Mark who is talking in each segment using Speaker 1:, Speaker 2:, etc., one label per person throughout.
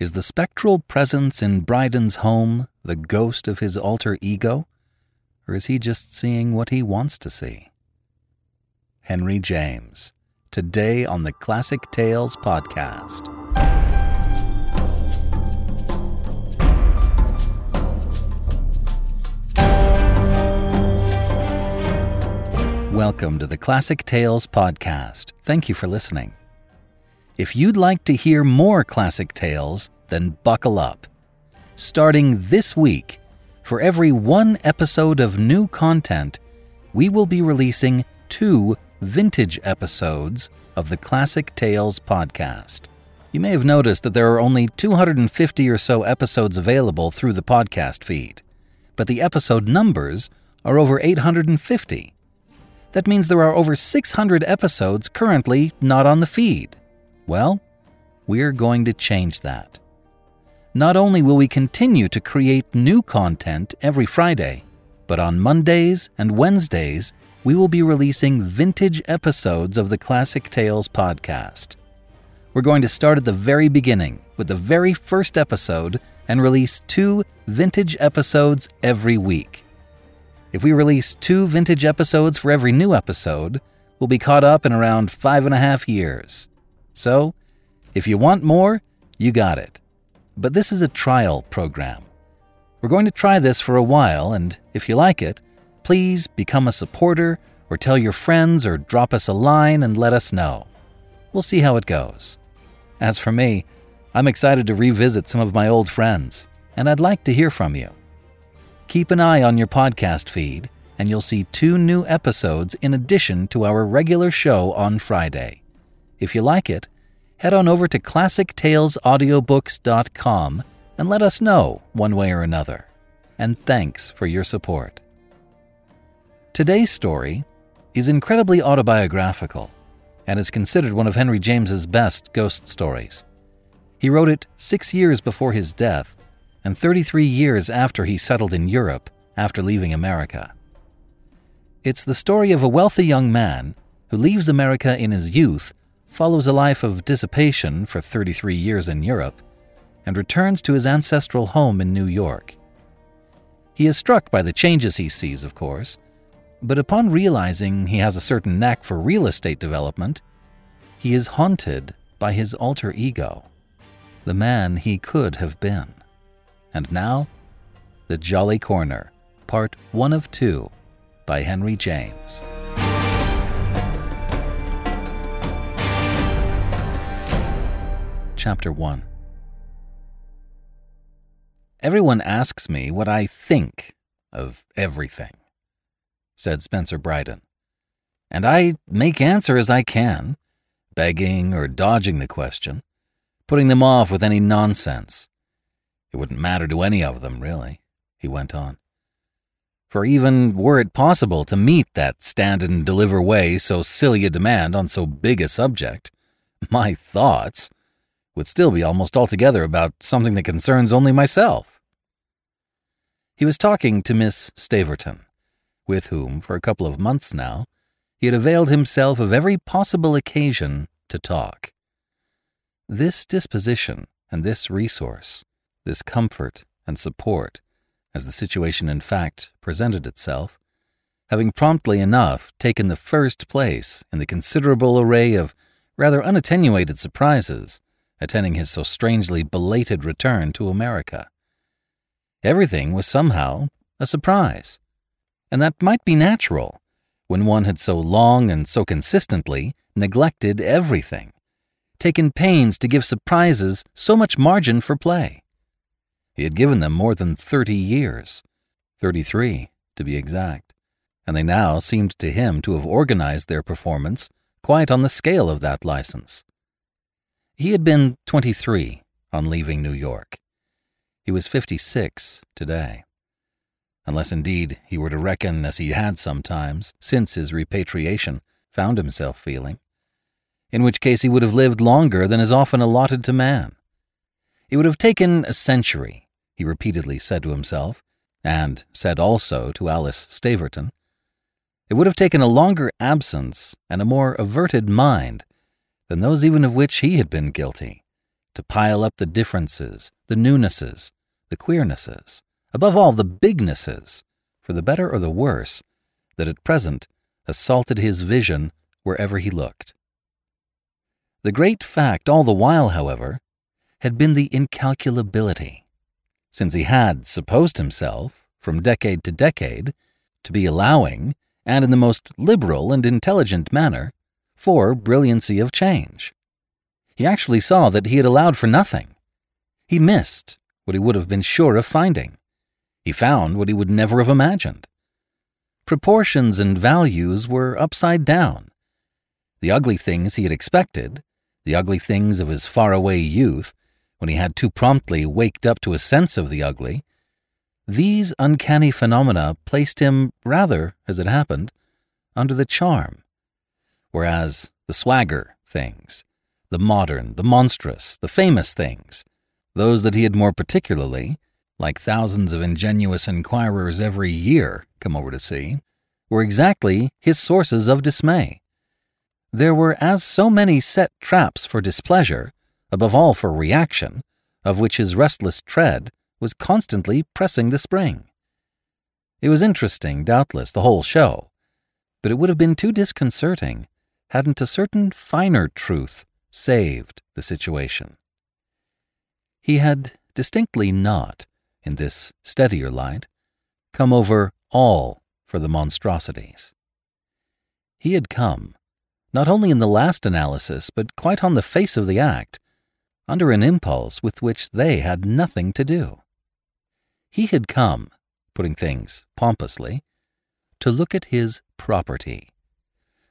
Speaker 1: Is the spectral presence in Bryden's home the ghost of his alter ego? Or is he just seeing what he wants to see? Henry James, today on the Classic Tales podcast. Welcome to the Classic Tales podcast. Thank you for listening. If you'd like to hear more classic tales, then buckle up. Starting this week, for every one episode of new content, we will be releasing two vintage episodes of the Classic Tales podcast. You may have noticed that there are only 250 or so episodes available through the podcast feed, but the episode numbers are over 850. That means there are over 600 episodes currently not on the feed. Well, we're going to change that. Not only will we continue to create new content every Friday, but on Mondays and Wednesdays, we will be releasing vintage episodes of the Classic Tales podcast. We're going to start at the very beginning with the very first episode and release two vintage episodes every week. If we release two vintage episodes for every new episode, we'll be caught up in around five and a half years. So, if you want more, you got it. But this is a trial program. We're going to try this for a while, and if you like it, please become a supporter or tell your friends or drop us a line and let us know. We'll see how it goes. As for me, I'm excited to revisit some of my old friends, and I'd like to hear from you. Keep an eye on your podcast feed, and you'll see two new episodes in addition to our regular show on Friday. If you like it, head on over to classictalesaudiobooks.com and let us know one way or another. And thanks for your support. Today's story is incredibly autobiographical and is considered one of Henry James's best ghost stories. He wrote it 6 years before his death and 33 years after he settled in Europe after leaving America. It's the story of a wealthy young man who leaves America in his youth follows a life of dissipation for 33 years in Europe, and returns to his ancestral home in New York. He is struck by the changes he sees, of course, but upon realizing he has a certain knack for real estate development, he is haunted by his alter ego, the man he could have been. And now, The Jolly Corner, Part 1 of 2 by Henry James. Chapter 1 Everyone asks me what I think of everything, said Spencer Bryden. And I make answer as I can, begging or dodging the question, putting them off with any nonsense. It wouldn't matter to any of them, really, he went on. For even were it possible to meet that stand and deliver way so silly a demand on so big a subject, my thoughts, would still be almost altogether about something that concerns only myself. He was talking to Miss Staverton, with whom, for a couple of months now, he had availed himself of every possible occasion to talk. This disposition and this resource, this comfort and support, as the situation in fact presented itself, having promptly enough taken the first place in the considerable array of rather unattenuated surprises attending his so strangely belated return to America. Everything was somehow a surprise, and that might be natural when one had so long and so consistently neglected everything, taken pains to give surprises so much margin for play. He had given them more than thirty years, thirty three to be exact, and they now seemed to him to have organized their performance quite on the scale of that license. He had been 23 on leaving New York. He was 56 today. Unless indeed he were to reckon as he had sometimes, since his repatriation, found himself feeling, in which case he would have lived longer than is often allotted to man. It would have taken a century, he repeatedly said to himself, and said also to Alice Staverton. It would have taken a longer absence and a more averted mind than those even of which he had been guilty, to pile up the differences, the newnesses, the queernesses, above all the bignesses, for the better or the worse, that at present assaulted his vision wherever he looked. The great fact all the while, however, had been the incalculability, since he had supposed himself, from decade to decade, to be allowing, and in the most liberal and intelligent manner, for brilliancy of change. He actually saw that he had allowed for nothing. He missed what he would have been sure of finding. He found what he would never have imagined. Proportions and values were upside down. The ugly things he had expected, the ugly things of his faraway youth, when he had too promptly waked up to a sense of the ugly, these uncanny phenomena placed him rather, as it happened, under the charm whereas the swagger things, the modern, the monstrous, the famous things, those that he had more particularly, like thousands of ingenuous inquirers every year come over to see, were exactly his sources of dismay. There were as so many set traps for displeasure, above all for reaction, of which his restless tread was constantly pressing the spring. It was interesting, doubtless, the whole show, but it would have been too disconcerting hadn't a certain finer truth saved the situation. He had distinctly not, in this steadier light, come over all for the monstrosities. He had come, not only in the last analysis, but quite on the face of the act, under an impulse with which they had nothing to do. He had come, putting things pompously, to look at his property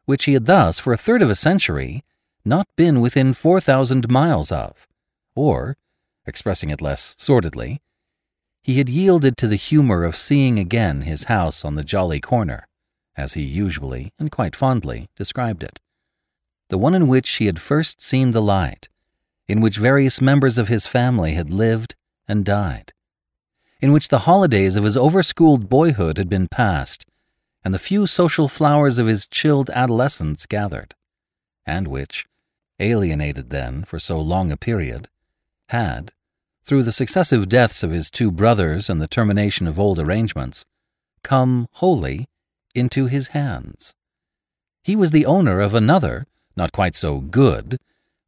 Speaker 1: which he had thus, for a third of a century, not been within 4,000 miles of, or, expressing it less sordidly, he had yielded to the humor of seeing again his house on the jolly corner, as he usually and quite fondly described it. The one in which he had first seen the light, in which various members of his family had lived and died, in which the holidays of his overschooled boyhood had been passed, and the few social flowers of his chilled adolescence gathered, and which, alienated then for so long a period, had, through the successive deaths of his two brothers and the termination of old arrangements, come wholly into his hands. He was the owner of another, not quite so good,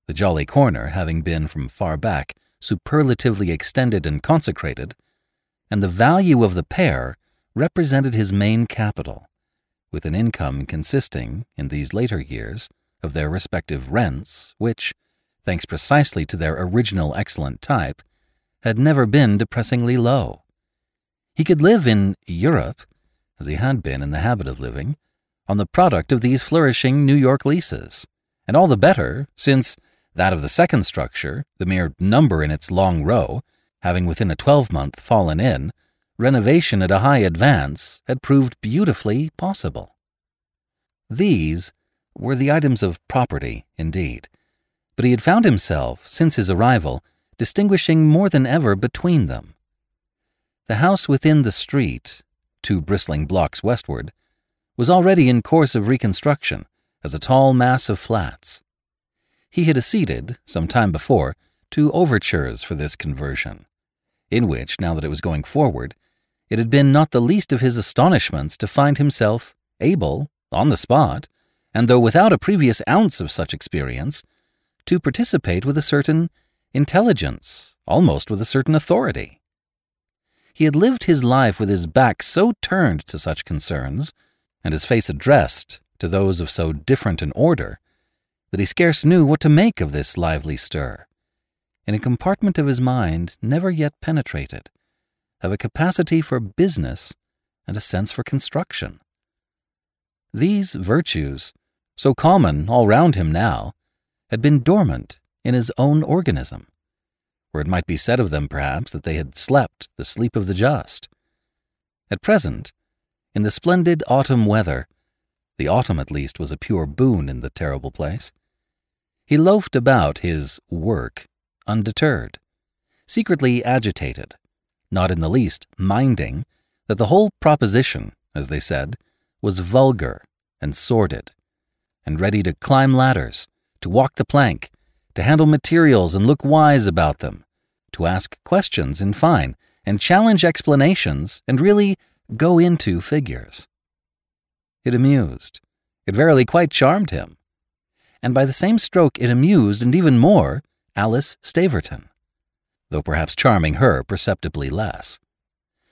Speaker 1: the Jolly Corner having been from far back superlatively extended and consecrated, and the value of the pair represented his main capital, with an income consisting, in these later years, of their respective rents, which, thanks precisely to their original excellent type, had never been depressingly low. He could live in Europe, as he had been in the habit of living, on the product of these flourishing New York leases, and all the better since that of the second structure, the mere number in its long row, having within a twelvemonth fallen in, renovation at a high advance had proved beautifully possible. These were the items of property, indeed, but he had found himself, since his arrival, distinguishing more than ever between them. The house within the street, two bristling blocks westward, was already in course of reconstruction as a tall mass of flats. He had acceded, some time before, to overtures for this conversion, in which, now that it was going forward, it had been not the least of his astonishments to find himself able, on the spot, and though without a previous ounce of such experience, to participate with a certain intelligence, almost with a certain authority. He had lived his life with his back so turned to such concerns, and his face addressed to those of so different an order, that he scarce knew what to make of this lively stir, in a compartment of his mind never yet penetrated have a capacity for business and a sense for construction. These virtues, so common all round him now, had been dormant in his own organism, or it might be said of them, perhaps, that they had slept the sleep of the just. At present, in the splendid autumn weather, the autumn at least was a pure boon in the terrible place, he loafed about his work undeterred, secretly agitated, not in the least minding that the whole proposition, as they said, was vulgar and sordid, and ready to climb ladders, to walk the plank, to handle materials and look wise about them, to ask questions in fine, and challenge explanations, and really go into figures. It amused. It verily quite charmed him. And by the same stroke it amused, and even more, Alice Staverton, though perhaps charming her perceptibly less.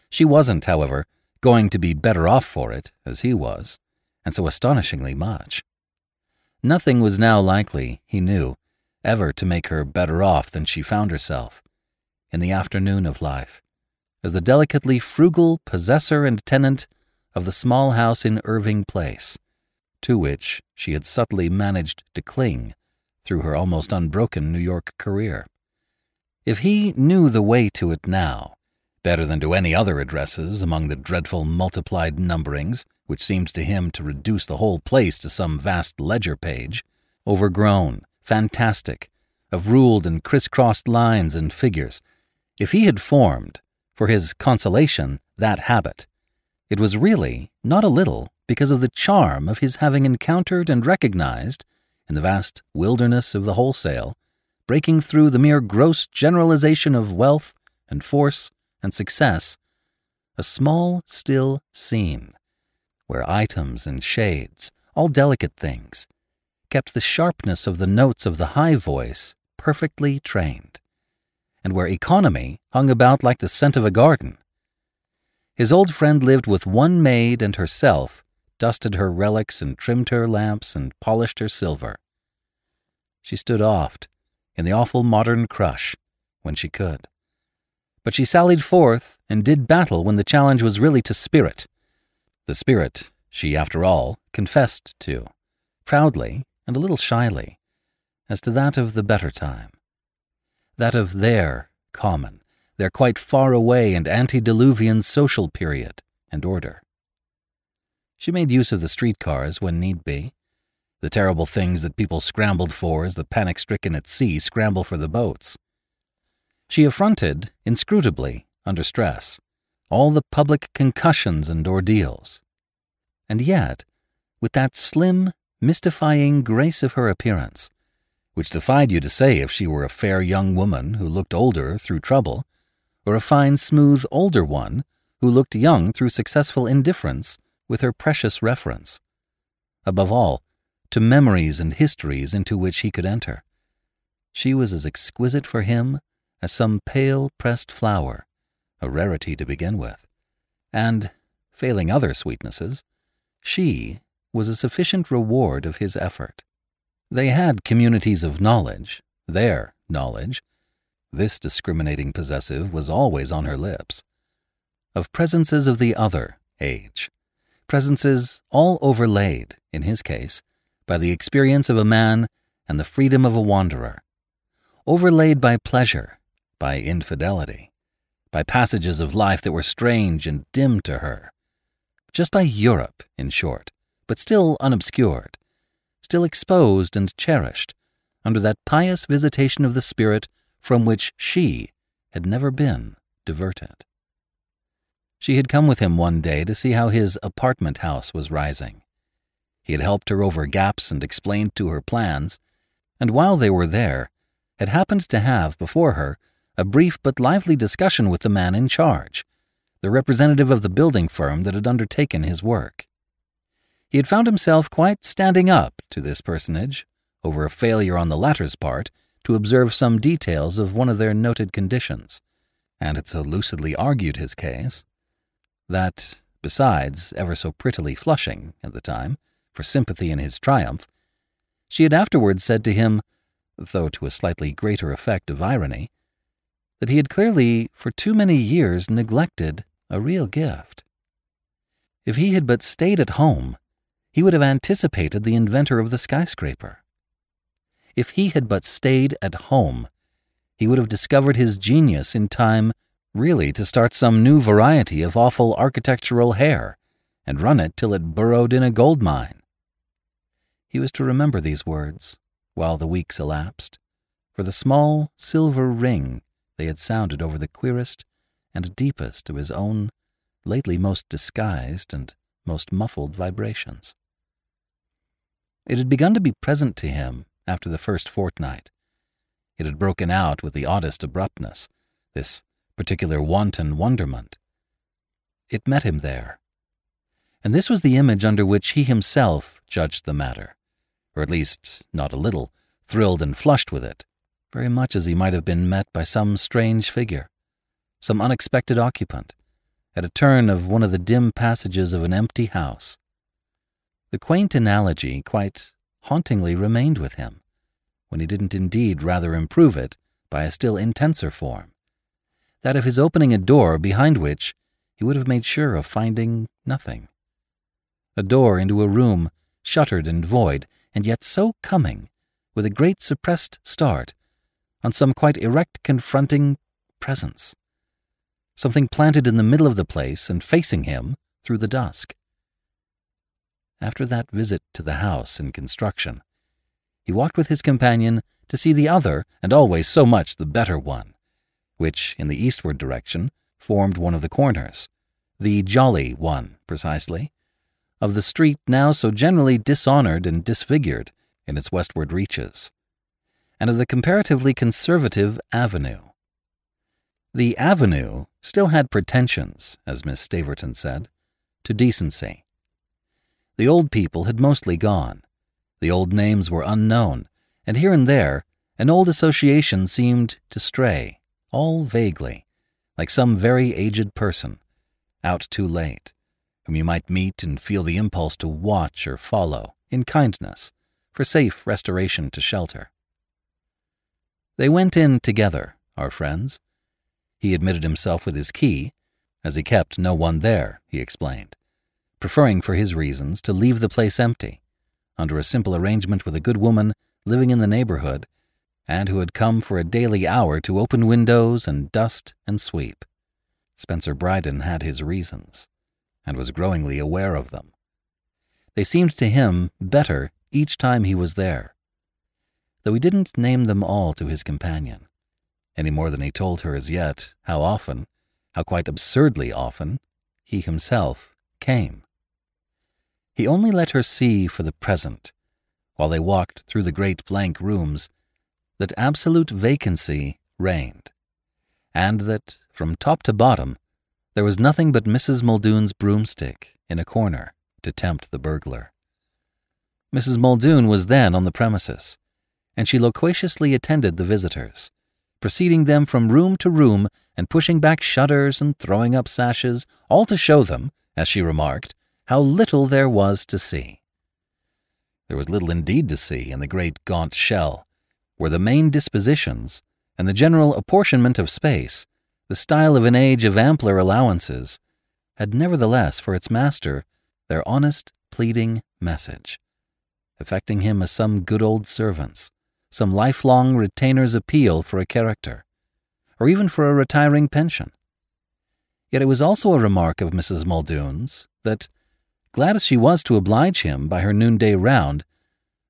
Speaker 1: She wasn't, however, going to be better off for it, as he was, and so astonishingly much. Nothing was now likely, he knew, ever to make her better off than she found herself, in the afternoon of life, as the delicately frugal possessor and tenant of the small house in Irving Place, to which she had subtly managed to cling through her almost unbroken New York career. If he knew the way to it now, better than to any other addresses among the dreadful multiplied numberings, which seemed to him to reduce the whole place to some vast ledger page, overgrown, fantastic, of ruled and crisscrossed lines and figures, if he had formed, for his consolation, that habit, it was really, not a little, because of the charm of his having encountered and recognized, in the vast wilderness of the wholesale, breaking through the mere gross generalization of wealth and force and success, a small, still scene, where items and shades, all delicate things, kept the sharpness of the notes of the high voice perfectly trained, and where economy hung about like the scent of a garden. His old friend lived with one maid and herself, dusted her relics and trimmed her lamps and polished her silver. She stood oft, in the awful modern crush, when she could. But she sallied forth and did battle when the challenge was really to spirit. The spirit she, after all, confessed to, proudly and a little shyly, as to that of the better time. That of their common, their quite far away and antediluvian social period and order. She made use of the streetcars when need be, the terrible things that people scrambled for as the panic stricken at sea scramble for the boats. She affronted, inscrutably, under stress, all the public concussions and ordeals. And yet, with that slim, mystifying grace of her appearance, which defied you to say if she were a fair young woman who looked older through trouble, or a fine, smooth, older one who looked young through successful indifference with her precious reference. Above all, to memories and histories into which he could enter. She was as exquisite for him as some pale pressed flower, a rarity to begin with, and, failing other sweetnesses, she was a sufficient reward of his effort. They had communities of knowledge, their knowledge. This discriminating possessive was always on her lips. Of presences of the other age, presences all overlaid, in his case, by the experience of a man and the freedom of a wanderer, overlaid by pleasure by infidelity, by passages of life that were strange and dim to her. Just by Europe, in short, but still unobscured, still exposed and cherished under that pious visitation of the spirit from which she had never been diverted. She had come with him one day to see how his apartment house was rising. He had helped her over gaps and explained to her plans, and while they were there, had happened to have before her a brief but lively discussion with the man in charge, the representative of the building firm that had undertaken his work. He had found himself quite standing up to this personage over a failure on the latter's part to observe some details of one of their noted conditions, and had so lucidly argued his case that, besides ever so prettily flushing at the time for sympathy in his triumph, she had afterwards said to him, though to a slightly greater effect of irony, that he had clearly for too many years neglected a real gift. If he had but stayed at home, he would have anticipated the inventor of the skyscraper. If he had but stayed at home, he would have discovered his genius in time really to start some new variety of awful architectural hare and run it till it burrowed in a gold mine. He was to remember these words while the weeks elapsed, for the small silver ring they had sounded over the queerest and deepest of his own lately most disguised and most muffled vibrations. It had begun to be present to him after the first fortnight, It had broken out with the oddest abruptness, this particular wanton wonderment. It met him there. And this was the image under which he himself judged the matter, or at least not a little, thrilled and flushed with it, very much as he might have been met by some strange figure, some unexpected occupant, at a turn of one of the dim passages of an empty house. The quaint analogy quite hauntingly remained with him, when he didn't indeed rather improve it by a still intenser form, that of his opening a door behind which he would have made sure of finding nothing. A door into a room, shuttered and void, and yet so coming, with a great suppressed start, on some quite erect confronting presence. Something planted in the middle of the place and facing him through the dusk. After that visit to the house in construction, he walked with his companion to see the other and always so much the better one, which, in the eastward direction, formed one of the corners, the jolly one, precisely, of the street now so generally dishonored and disfigured in its westward reaches, and of the comparatively conservative avenue. The avenue still had pretensions, as Miss Staverton said, to decency. The old people had mostly gone. The old names were unknown, and here and there an old association seemed to stray, all vaguely, like some very aged person, out too late, whom you might meet and feel the impulse to watch or follow, in kindness, for safe restoration to shelter. They went in together, our friends. He admitted himself with his key, as he kept no one there, he explained, preferring for his reasons to leave the place empty, under a simple arrangement with a good woman living in the neighborhood and who had come for a daily hour to open windows and dust and sweep. Spencer Bryden had his reasons, and was growingly aware of them. They seemed to him better each time he was there, though he didn't name them all to his companion, any more than he told her as yet how often, how quite absurdly often, he himself came. He only let her see for the present, while they walked through the great blank rooms, that absolute vacancy reigned, and that, from top to bottom, there was nothing but Mrs. Muldoon's broomstick in a corner to tempt the burglar. Mrs. Muldoon was then on the premises, and she loquaciously attended the visitors, preceding them from room to room and pushing back shutters and throwing up sashes, all to show them, as she remarked, how little there was to see. There was little indeed to see in the great gaunt shell, where the main dispositions and the general apportionment of space, the style of an age of ampler allowances, had nevertheless for its master their honest, pleading message affecting him as some good old servant's, some lifelong retainer's appeal for a character, or even for a retiring pension. Yet it was also a remark of Mrs. Muldoon's that, glad as she was to oblige him by her noonday round,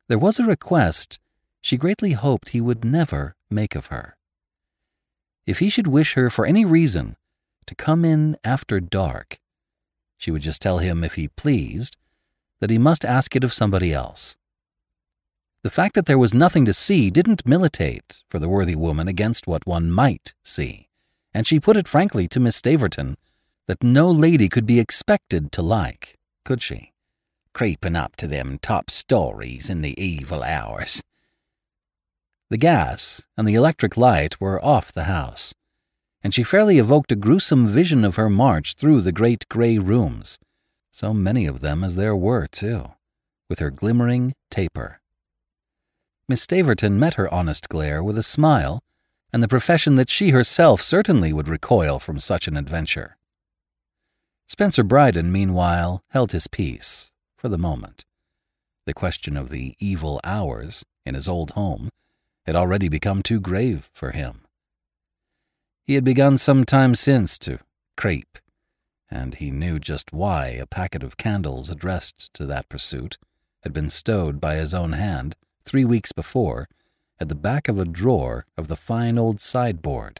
Speaker 1: there was a request she greatly hoped he would never make of her. If he should wish her for any reason to come in after dark, she would just tell him, if he pleased, that he must ask it of somebody else. The fact that there was nothing to see didn't militate for the worthy woman against what one might see, and she put it frankly to Miss Staverton that no lady could be expected to like, could she? Creeping up to them top stories in the evil hours. The gas and the electric light were off the house, and she fairly evoked a gruesome vision of her march through the great grey rooms, so many of them as there were, too, with her glimmering taper. Miss Staverton met her honest glare with a smile and the profession that she herself certainly would recoil from such an adventure. Spencer Bryden, meanwhile, held his peace, for the moment. The question of the evil hours in his old home had already become too grave for him. He had begun some time since to creep, and he knew just why a packet of candles addressed to that pursuit had been stowed by his own hand three weeks before at the back of a drawer of the fine old sideboard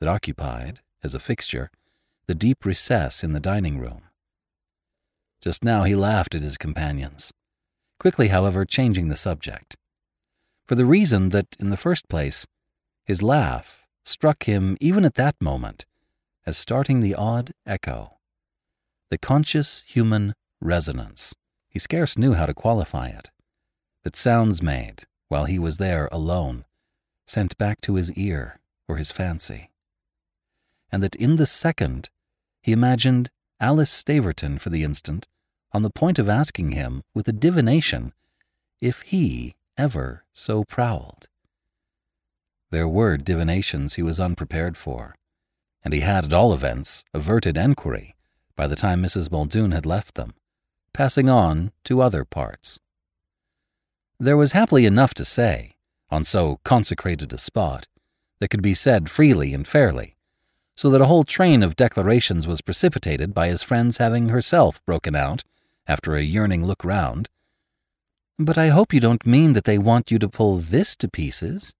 Speaker 1: that occupied, as a fixture, the deep recess in the dining room. Just now he laughed at his companions, quickly, however, changing the subject. For the reason that, in the first place, His laugh struck him even at that moment as starting the odd echo. The conscious human resonance. He scarce knew how to qualify it. That sounds made while he was there alone, sent back to his ear or his fancy. And that in the second, he imagined Alice Staverton for the instant on the point of asking him with a divination if he ever so prowled. There were divinations he was unprepared for, and he had at all events averted enquiry by the time Mrs. Muldoon had left them, passing on to other parts. There was happily enough to say, on so consecrated a spot, that could be said freely and fairly, so that a whole train of declarations was precipitated by his friend's having herself broken out, after a yearning look round. But I hope you don't mean that they want you to pull this to pieces.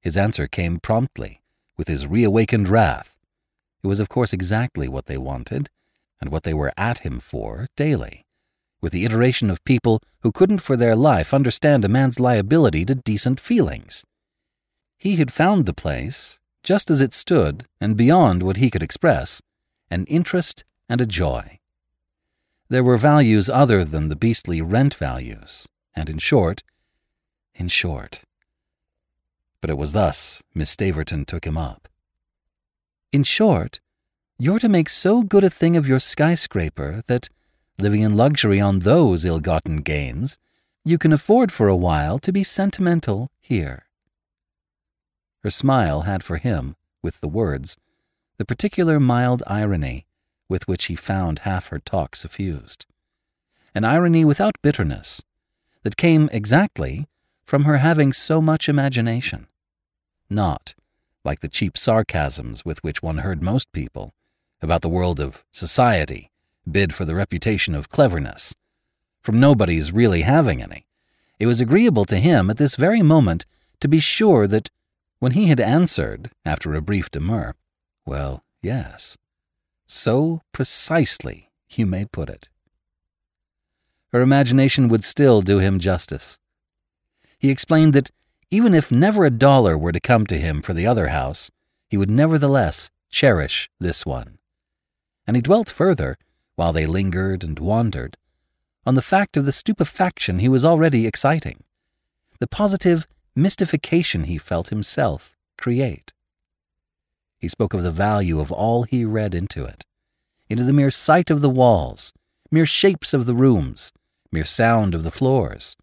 Speaker 1: His answer came promptly, with his reawakened wrath. It was, of course, exactly what they wanted, and what they were at him for daily, with the iteration of people who couldn't for their life understand a man's liability to decent feelings. He had found the place, just as it stood and beyond what he could express, an interest and a joy. There were values other than the beastly rent values, and in short, in short. But it was thus Miss Staverton took him up. In short, you're to make so good a thing of your skyscraper that, living in luxury on those ill gotten gains, you can afford for a while to be sentimental here. Her smile had for him, with the words, the particular mild irony with which he found half her talk suffused. An irony without bitterness, that came exactly from her having so much imagination. Not like the cheap sarcasms with which one heard most people about the world of society bid for the reputation of cleverness, from nobody's really having any. It was agreeable to him at this very moment to be sure that when he had answered, after a brief demur, well, yes, so precisely you may put it. Her imagination would still do him justice. He explained that even if never a dollar were to come to him for the other house, he would nevertheless cherish this one. And he dwelt further, while they lingered and wandered, on the fact of the stupefaction he was already exciting, the positive mystification he felt himself create. He spoke of the value of all he read into it, into the mere sight of the walls, mere shapes of the rooms, mere sound of the floors,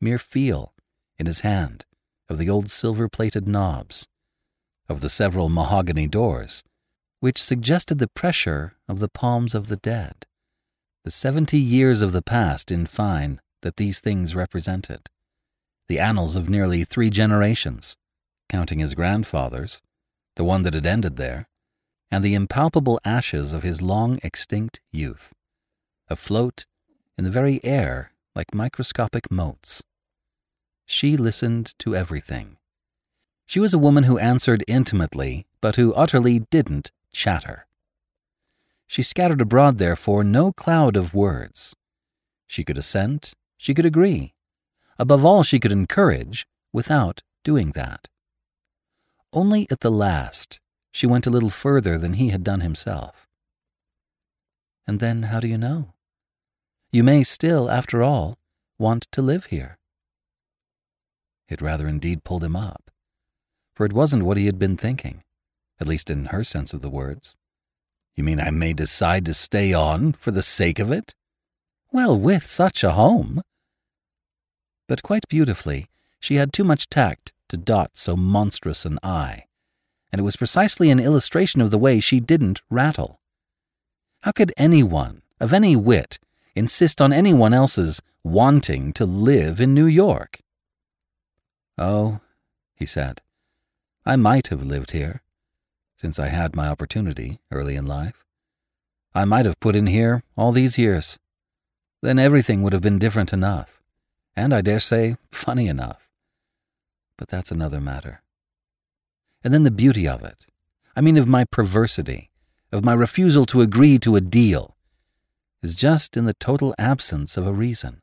Speaker 1: mere feel, in his hand, of the old silver plated knobs, of the several mahogany doors, which suggested the pressure of the palms of the dead, the seventy years of the past, in fine, that these things represented, the annals of nearly three generations, counting his grandfather's, the one that had ended there, and the impalpable ashes of his long extinct youth, afloat in the very air like microscopic motes. She listened to everything. She was a woman who answered intimately, but who utterly didn't chatter. She scattered abroad, therefore, no cloud of words. She could assent, she could agree. Above all, she could encourage without doing that. Only at the last, she went a little further than he had done himself. And then how do you know? You may still, after all, want to live here. It rather indeed pulled him up, for it wasn't what he had been thinking, at least in her sense of the words. You mean I may decide to stay on for the sake of it? Well, with such a home. But quite beautifully, she had too much tact to dot so monstrous an I, and it was precisely an illustration of the way she didn't rattle. How could anyone, of any wit, insist on anyone else's wanting to live in New York? Oh, he said, I might have lived here, since I had my opportunity early in life. I might have put in here all these years. Then everything would have been different enough, and I dare say funny enough but that's another matter. And then the beauty of it. I mean, of my perversity, of my refusal to agree to a deal, is just in the total absence of a reason.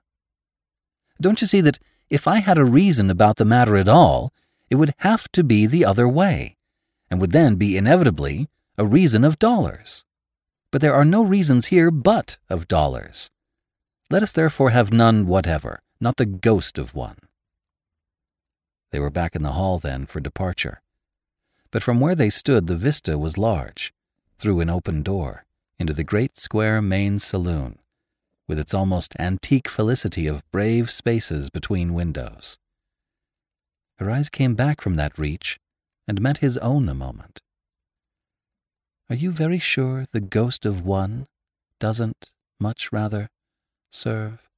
Speaker 1: Don't you see that if I had a reason about the matter at all, it would have to be the other way, and would then be inevitably a reason of dollars. But there are no reasons here but of dollars. Let us therefore have none whatever, not the ghost of one. They were back in the hall then for departure. But from where they stood, the vista was large, through an open door, into the great square main saloon, with its almost antique felicity of brave spaces between windows. Her eyes came back from that reach and met his own a moment. Are you very sure the ghost of one doesn't, much rather, serve?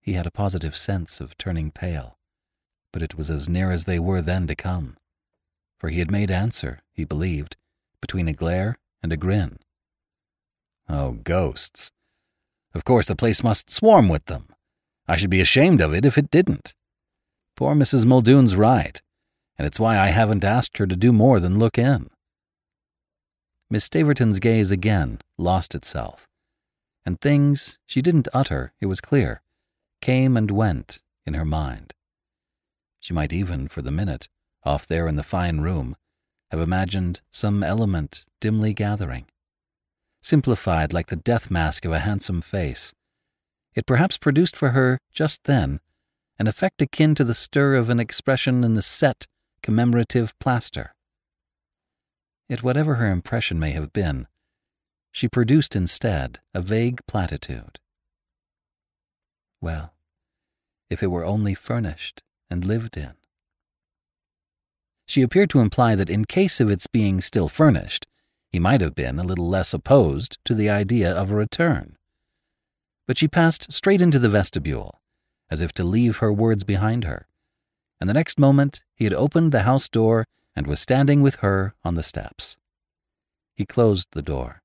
Speaker 1: He had a positive sense of turning pale, but it was as near as they were then to come, for he had made answer, he believed, between a glare and a grin. Oh, ghosts. Of course, the place must swarm with them. I should be ashamed of it if it didn't. Poor Mrs. Muldoon's right, and it's why I haven't asked her to do more than look in. Miss Staverton's gaze again lost itself, and things she didn't utter, it was clear, came and went in her mind. She might even, for the minute, off there in the fine room, have imagined some element dimly gathering. Simplified like the death mask of a handsome face, it perhaps produced for her, just then, an effect akin to the stir of an expression in the set, commemorative plaster. Yet, whatever her impression may have been, she produced instead a vague platitude. Well, if it were only furnished and lived in. She appeared to imply that in case of its being still furnished, he might have been a little less opposed to the idea of a return. But she passed straight into the vestibule, as if to leave her words behind her, and the next moment he had opened the house door and was standing with her on the steps. He closed the door,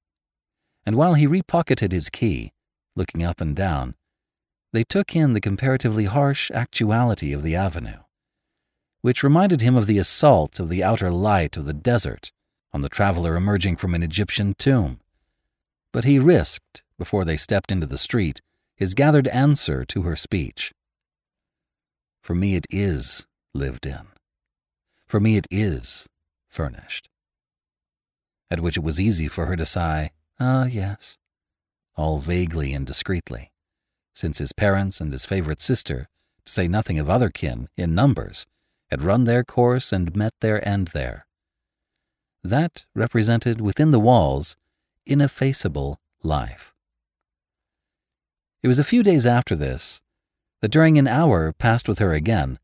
Speaker 1: and while he repocketed his key, looking up and down, they took in the comparatively harsh actuality of the avenue, which reminded him of the assault of the outer light of the desert on the traveler emerging from an Egyptian tomb. But he risked, before they stepped into the street, his gathered answer to her speech. For me it is lived in. For me it is furnished. At which it was easy for her to sigh, Ah, yes, all vaguely and discreetly since his parents and his favorite sister, to say nothing of other kin, in numbers, had run their course and met their end there. That represented within the walls ineffaceable life. It was a few days after this that during an hour passed with her again,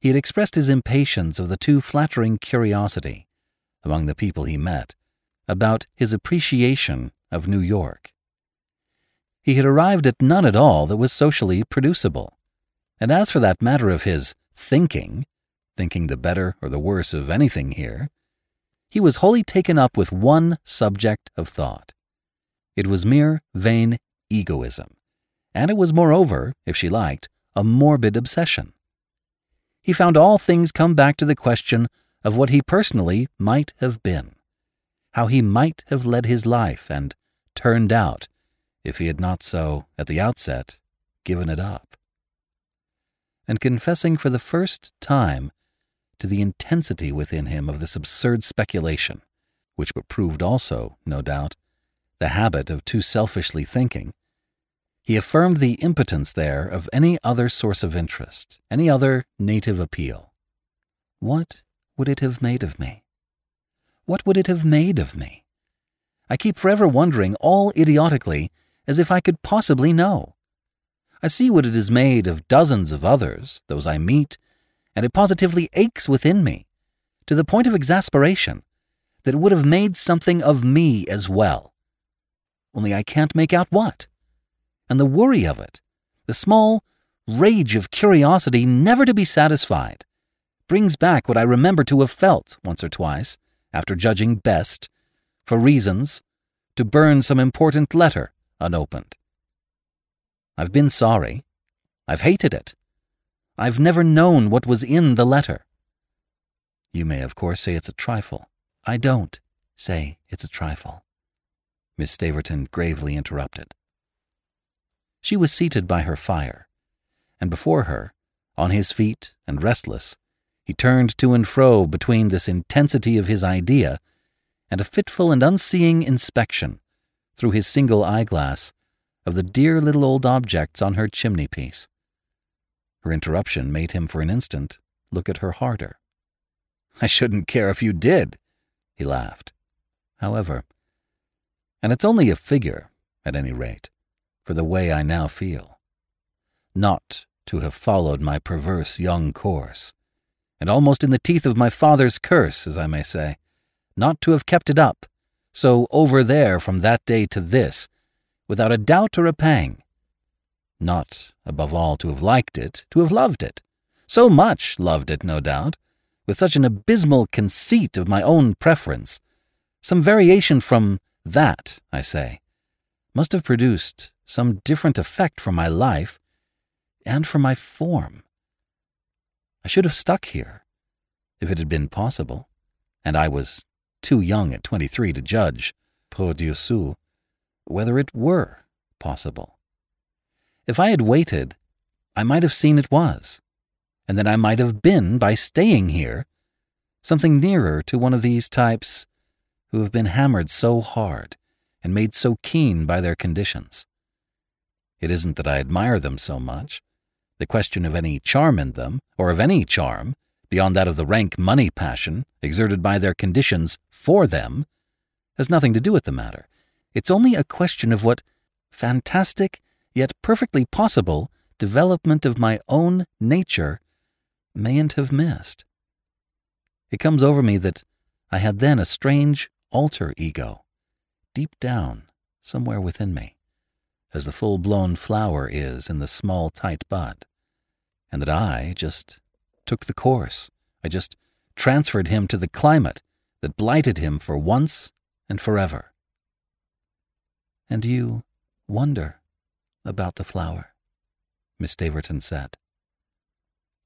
Speaker 1: he had expressed his impatience of the too flattering curiosity, among the people he met, about his appreciation of New York he had arrived at none at all that was socially producible. And as for that matter of his thinking, thinking the better or the worse of anything here, he was wholly taken up with one subject of thought. It was mere vain egoism, and it was moreover, if she liked, a morbid obsession. He found all things come back to the question of what he personally might have been, how he might have led his life and turned out if he had not so, at the outset, given it up. And confessing for the first time to the intensity within him of this absurd speculation, which but proved also, no doubt, the habit of too selfishly thinking, he affirmed the impotence there of any other source of interest, any other native appeal. What would it have made of me? What would it have made of me? I keep forever wondering, all idiotically, as if I could possibly know. I see what it is made of dozens of others, those I meet, and it positively aches within me, to the point of exasperation, that it would have made something of me as well. Only I can't make out what. And the worry of it, the small rage of curiosity never to be satisfied, brings back what I remember to have felt once or twice, after judging best, for reasons, to burn some important letter unopened. I've been sorry. I've hated it. I've never known what was in the letter. You may, of course, say it's a trifle. I don't say it's a trifle. Miss Staverton gravely interrupted. She was seated by her fire, and before her, on his feet and restless, He turned to and fro between this intensity of his idea and a fitful and unseeing inspection, through his single eyeglass, of the dear little old objects on her chimney piece. Her interruption made him for an instant look at her harder. I shouldn't care if you did, he laughed. However, and it's only a figure, at any rate, for the way I now feel. Not to have followed my perverse young course, and almost in the teeth of my father's curse, as I may say, not to have kept it up, so over there from that day to this, without a doubt or a pang. Not, above all, to have liked it, to have loved it. So much loved it, no doubt, with such an abysmal conceit of my own preference. Some variation from that, I say, must have produced some different effect for my life and for my form. I should have stuck here, if it had been possible, and I was too young at twenty three to judge, pour deux sous, whether it were possible. If I had waited, I might have seen it was, and then I might have been, by staying here, something nearer to one of these types who have been hammered so hard and made so keen by their conditions. It isn't that I admire them so much. The question of any charm in them, or of any charm, beyond that of the rank money passion exerted by their conditions for them, has nothing to do with the matter. It's only a question of what fantastic, yet perfectly possible, development of my own nature mayn't have missed. It comes over me that I had then a strange alter ego, deep down, somewhere within me, as the full blown flower is in the small, tight bud, and that I just took the course. I just transferred him to the climate that blighted him for once and forever. And you wonder about the flower, Miss Staverton said.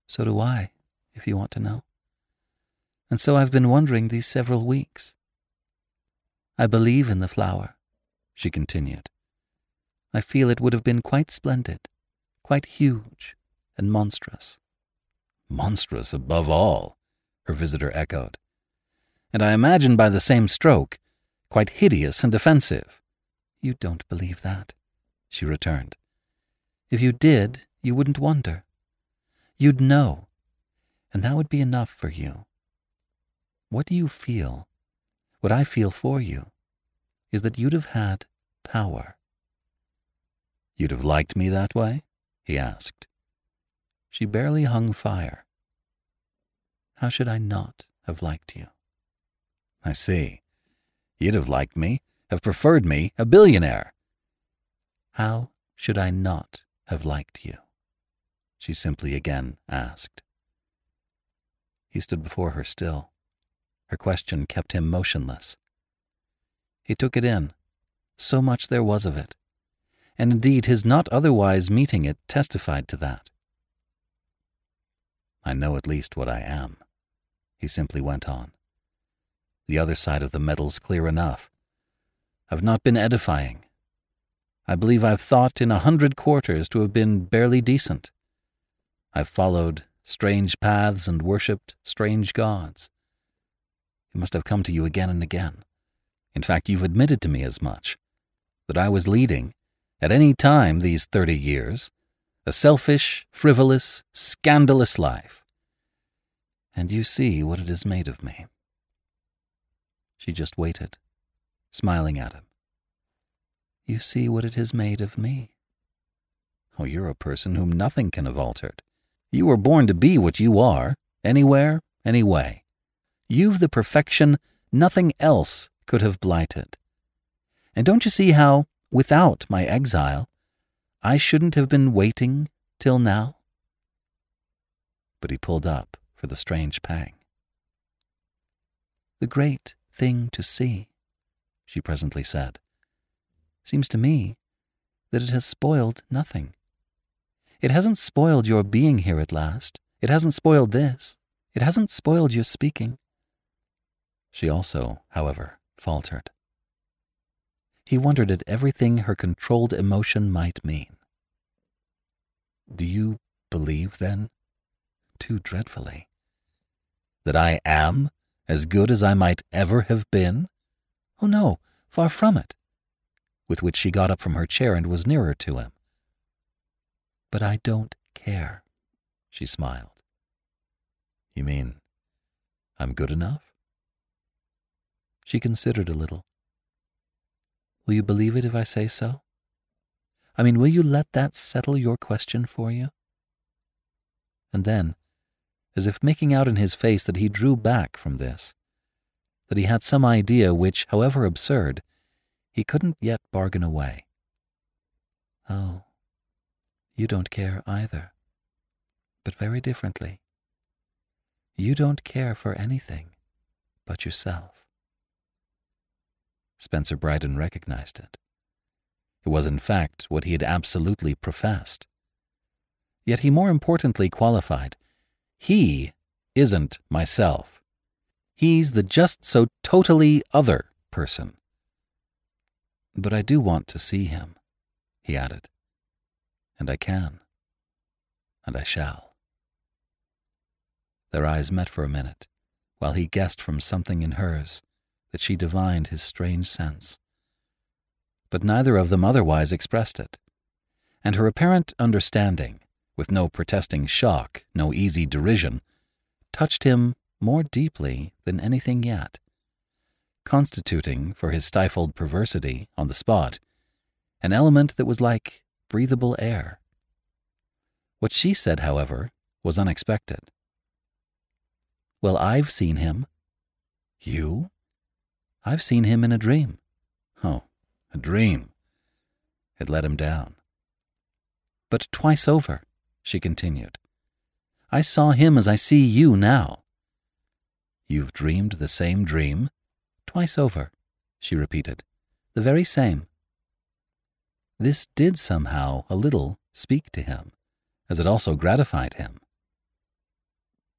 Speaker 1: So do I, if you want to know. And so I've been wondering these several weeks. I believe in the flower, she continued. I feel it would have been quite splendid, quite huge and monstrous.
Speaker 2: Monstrous above all, her visitor echoed. And I imagine by the same stroke, quite hideous and offensive.
Speaker 1: You don't believe that, she returned. If you did, you wouldn't wonder. You'd know, and that would be enough for you. What do you feel what I feel for you is that you'd have had power.
Speaker 2: You'd have liked me that way? he asked.
Speaker 1: She barely hung fire. How should I not have liked you?
Speaker 2: I see. You'd have liked me, have preferred me, a billionaire.
Speaker 1: How should I not have liked you? She simply again asked. He stood before her still. Her question kept him motionless. He took it in. So much there was of it. And indeed, his not otherwise meeting it testified to that.
Speaker 2: I know at least what I am, he simply went on. The other side of the medal's clear enough. I've not been edifying. I believe I've thought in a hundred quarters to have been barely decent. I've followed strange paths and worshipped strange gods. It must have come to you again and again. In fact, you've admitted to me as much that I was leading, at any time these thirty years, a selfish, frivolous, scandalous life. And you see what it has made of me.
Speaker 1: She just waited, smiling at him. You see what it has made of me.
Speaker 2: Oh, you're a person whom nothing can have altered. You were born to be what you are, anywhere, anyway. You've the perfection nothing else could have blighted. And don't you see how, without my exile, I shouldn't have been waiting till now? But he pulled up for the strange pang.
Speaker 1: The great thing to see, she presently said, seems to me that it has spoiled nothing. It hasn't spoiled your being here at last. It hasn't spoiled this. It hasn't spoiled your speaking.
Speaker 2: She also, however, faltered.
Speaker 1: He wondered at everything her controlled emotion might mean.
Speaker 2: Do you believe, then?
Speaker 1: Too dreadfully.
Speaker 3: That I am as good as I might ever have been?
Speaker 1: Oh, no, far from it.
Speaker 3: With which she got up from her chair and was nearer to him.
Speaker 1: But I don't care, she smiled.
Speaker 3: You mean I'm good enough?
Speaker 1: She considered a little. Will you believe it if I say so? I mean, will you let that settle your question for you? And then, as if making out in his face that he drew back from this, that he had some idea which, however absurd, he couldn't yet bargain away. Oh, you don't care either, but very differently. You don't care for anything but yourself.
Speaker 3: Spencer Bryden recognized it. It was, in fact, what he had absolutely professed. Yet he more importantly qualified he isn't myself. He's the just so totally other person.
Speaker 1: But I do want to see him, he added. And I can. And I shall. Their eyes met for a minute, while he guessed from something in hers that she divined his strange sense. But neither of them otherwise expressed it, and her apparent understanding with no protesting shock, no easy derision, touched him more deeply than anything yet, constituting, for his stifled perversity on the spot, an element that was like breathable air. What she said, however, was unexpected. Well, I've seen him.
Speaker 3: You?
Speaker 1: I've seen him in a dream.
Speaker 3: Oh, a dream. It let him down.
Speaker 1: But twice over she continued. I saw him as I see you now.
Speaker 3: You've dreamed the same dream?
Speaker 1: Twice over, she repeated. The very same. This did somehow, a little, speak to him, as it also gratified him.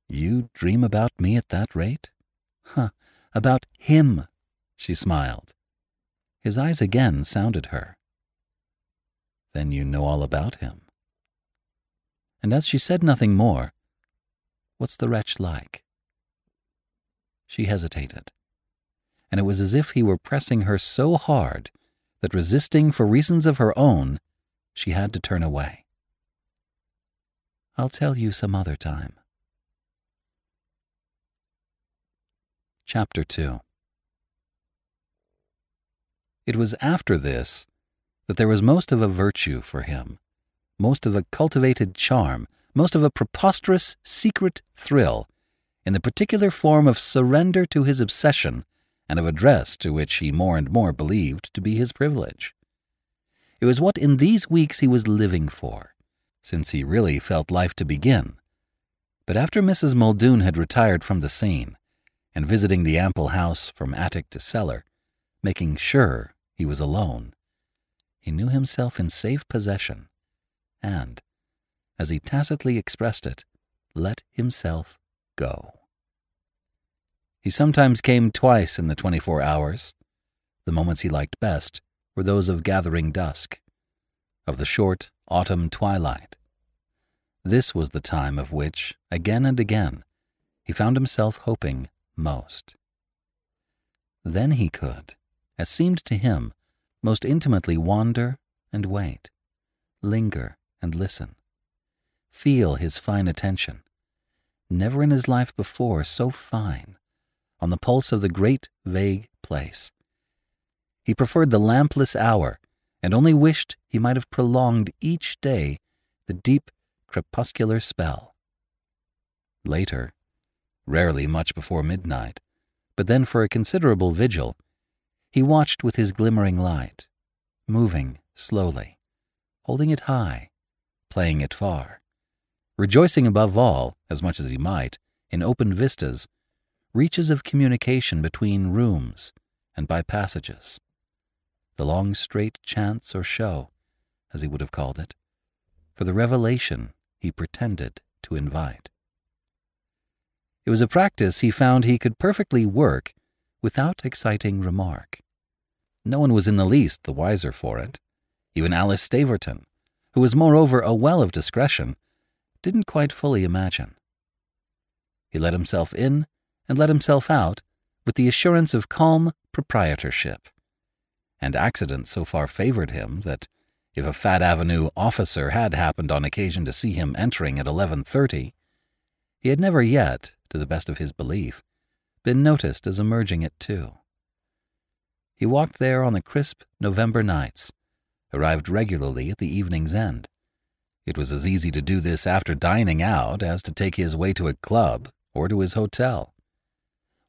Speaker 3: You dream about me at that rate?
Speaker 1: Huh, about him, she smiled. His eyes again sounded her.
Speaker 3: Then you know all about him
Speaker 1: and as she said nothing more, What's the wretch like? She hesitated, and it was as if he were pressing her so hard that, resisting for reasons of her own, she had to turn away. I'll tell you some other time. Chapter 2 It was after this that there was most of a virtue for him most of a cultivated charm, most of a preposterous secret thrill, in the particular form of surrender to his obsession and of address to which he more and more believed to be his privilege. It was what in these weeks he was living for, since he really felt life to begin. But after Mrs. Muldoon had retired from the scene, and visiting the ample house from attic to cellar, making sure he was alone, he knew himself in safe possession and, as he tacitly expressed it, let himself go. He sometimes came twice in the 24 hours. The moments he liked best were those of gathering dusk, of the short autumn twilight. This was the time of which, again and again, he found himself hoping most. Then he could, as seemed to him, most intimately wander and wait, linger and listen. Feel his fine attention. Never in his life before so fine, on the pulse of the great vague place. He preferred the lampless hour and only wished he might have prolonged each day the deep crepuscular spell. Later, rarely much before midnight, but then for a considerable vigil, he watched with his glimmering light, moving slowly, holding it high, playing it far, rejoicing above all, as much as he might, in open vistas, reaches of communication between rooms and by passages, the long straight chance or show, as he would have called it, for the revelation he pretended to invite. It was a practice he found he could perfectly work without exciting remark. No one was in the least the wiser for it. Even Alice Staverton, who was moreover a well of discretion, didn't quite fully imagine. He let himself in and let himself out with the assurance of calm proprietorship. And accident so far favored him that if a Fifth Avenue officer had happened on occasion to see him entering at 11:30, he had never yet, to the best of his belief, been noticed as emerging at 2. He walked there on the crisp November nights, arrived regularly at the evening's end. It was as easy to do this after dining out as to take his way to a club or to his hotel.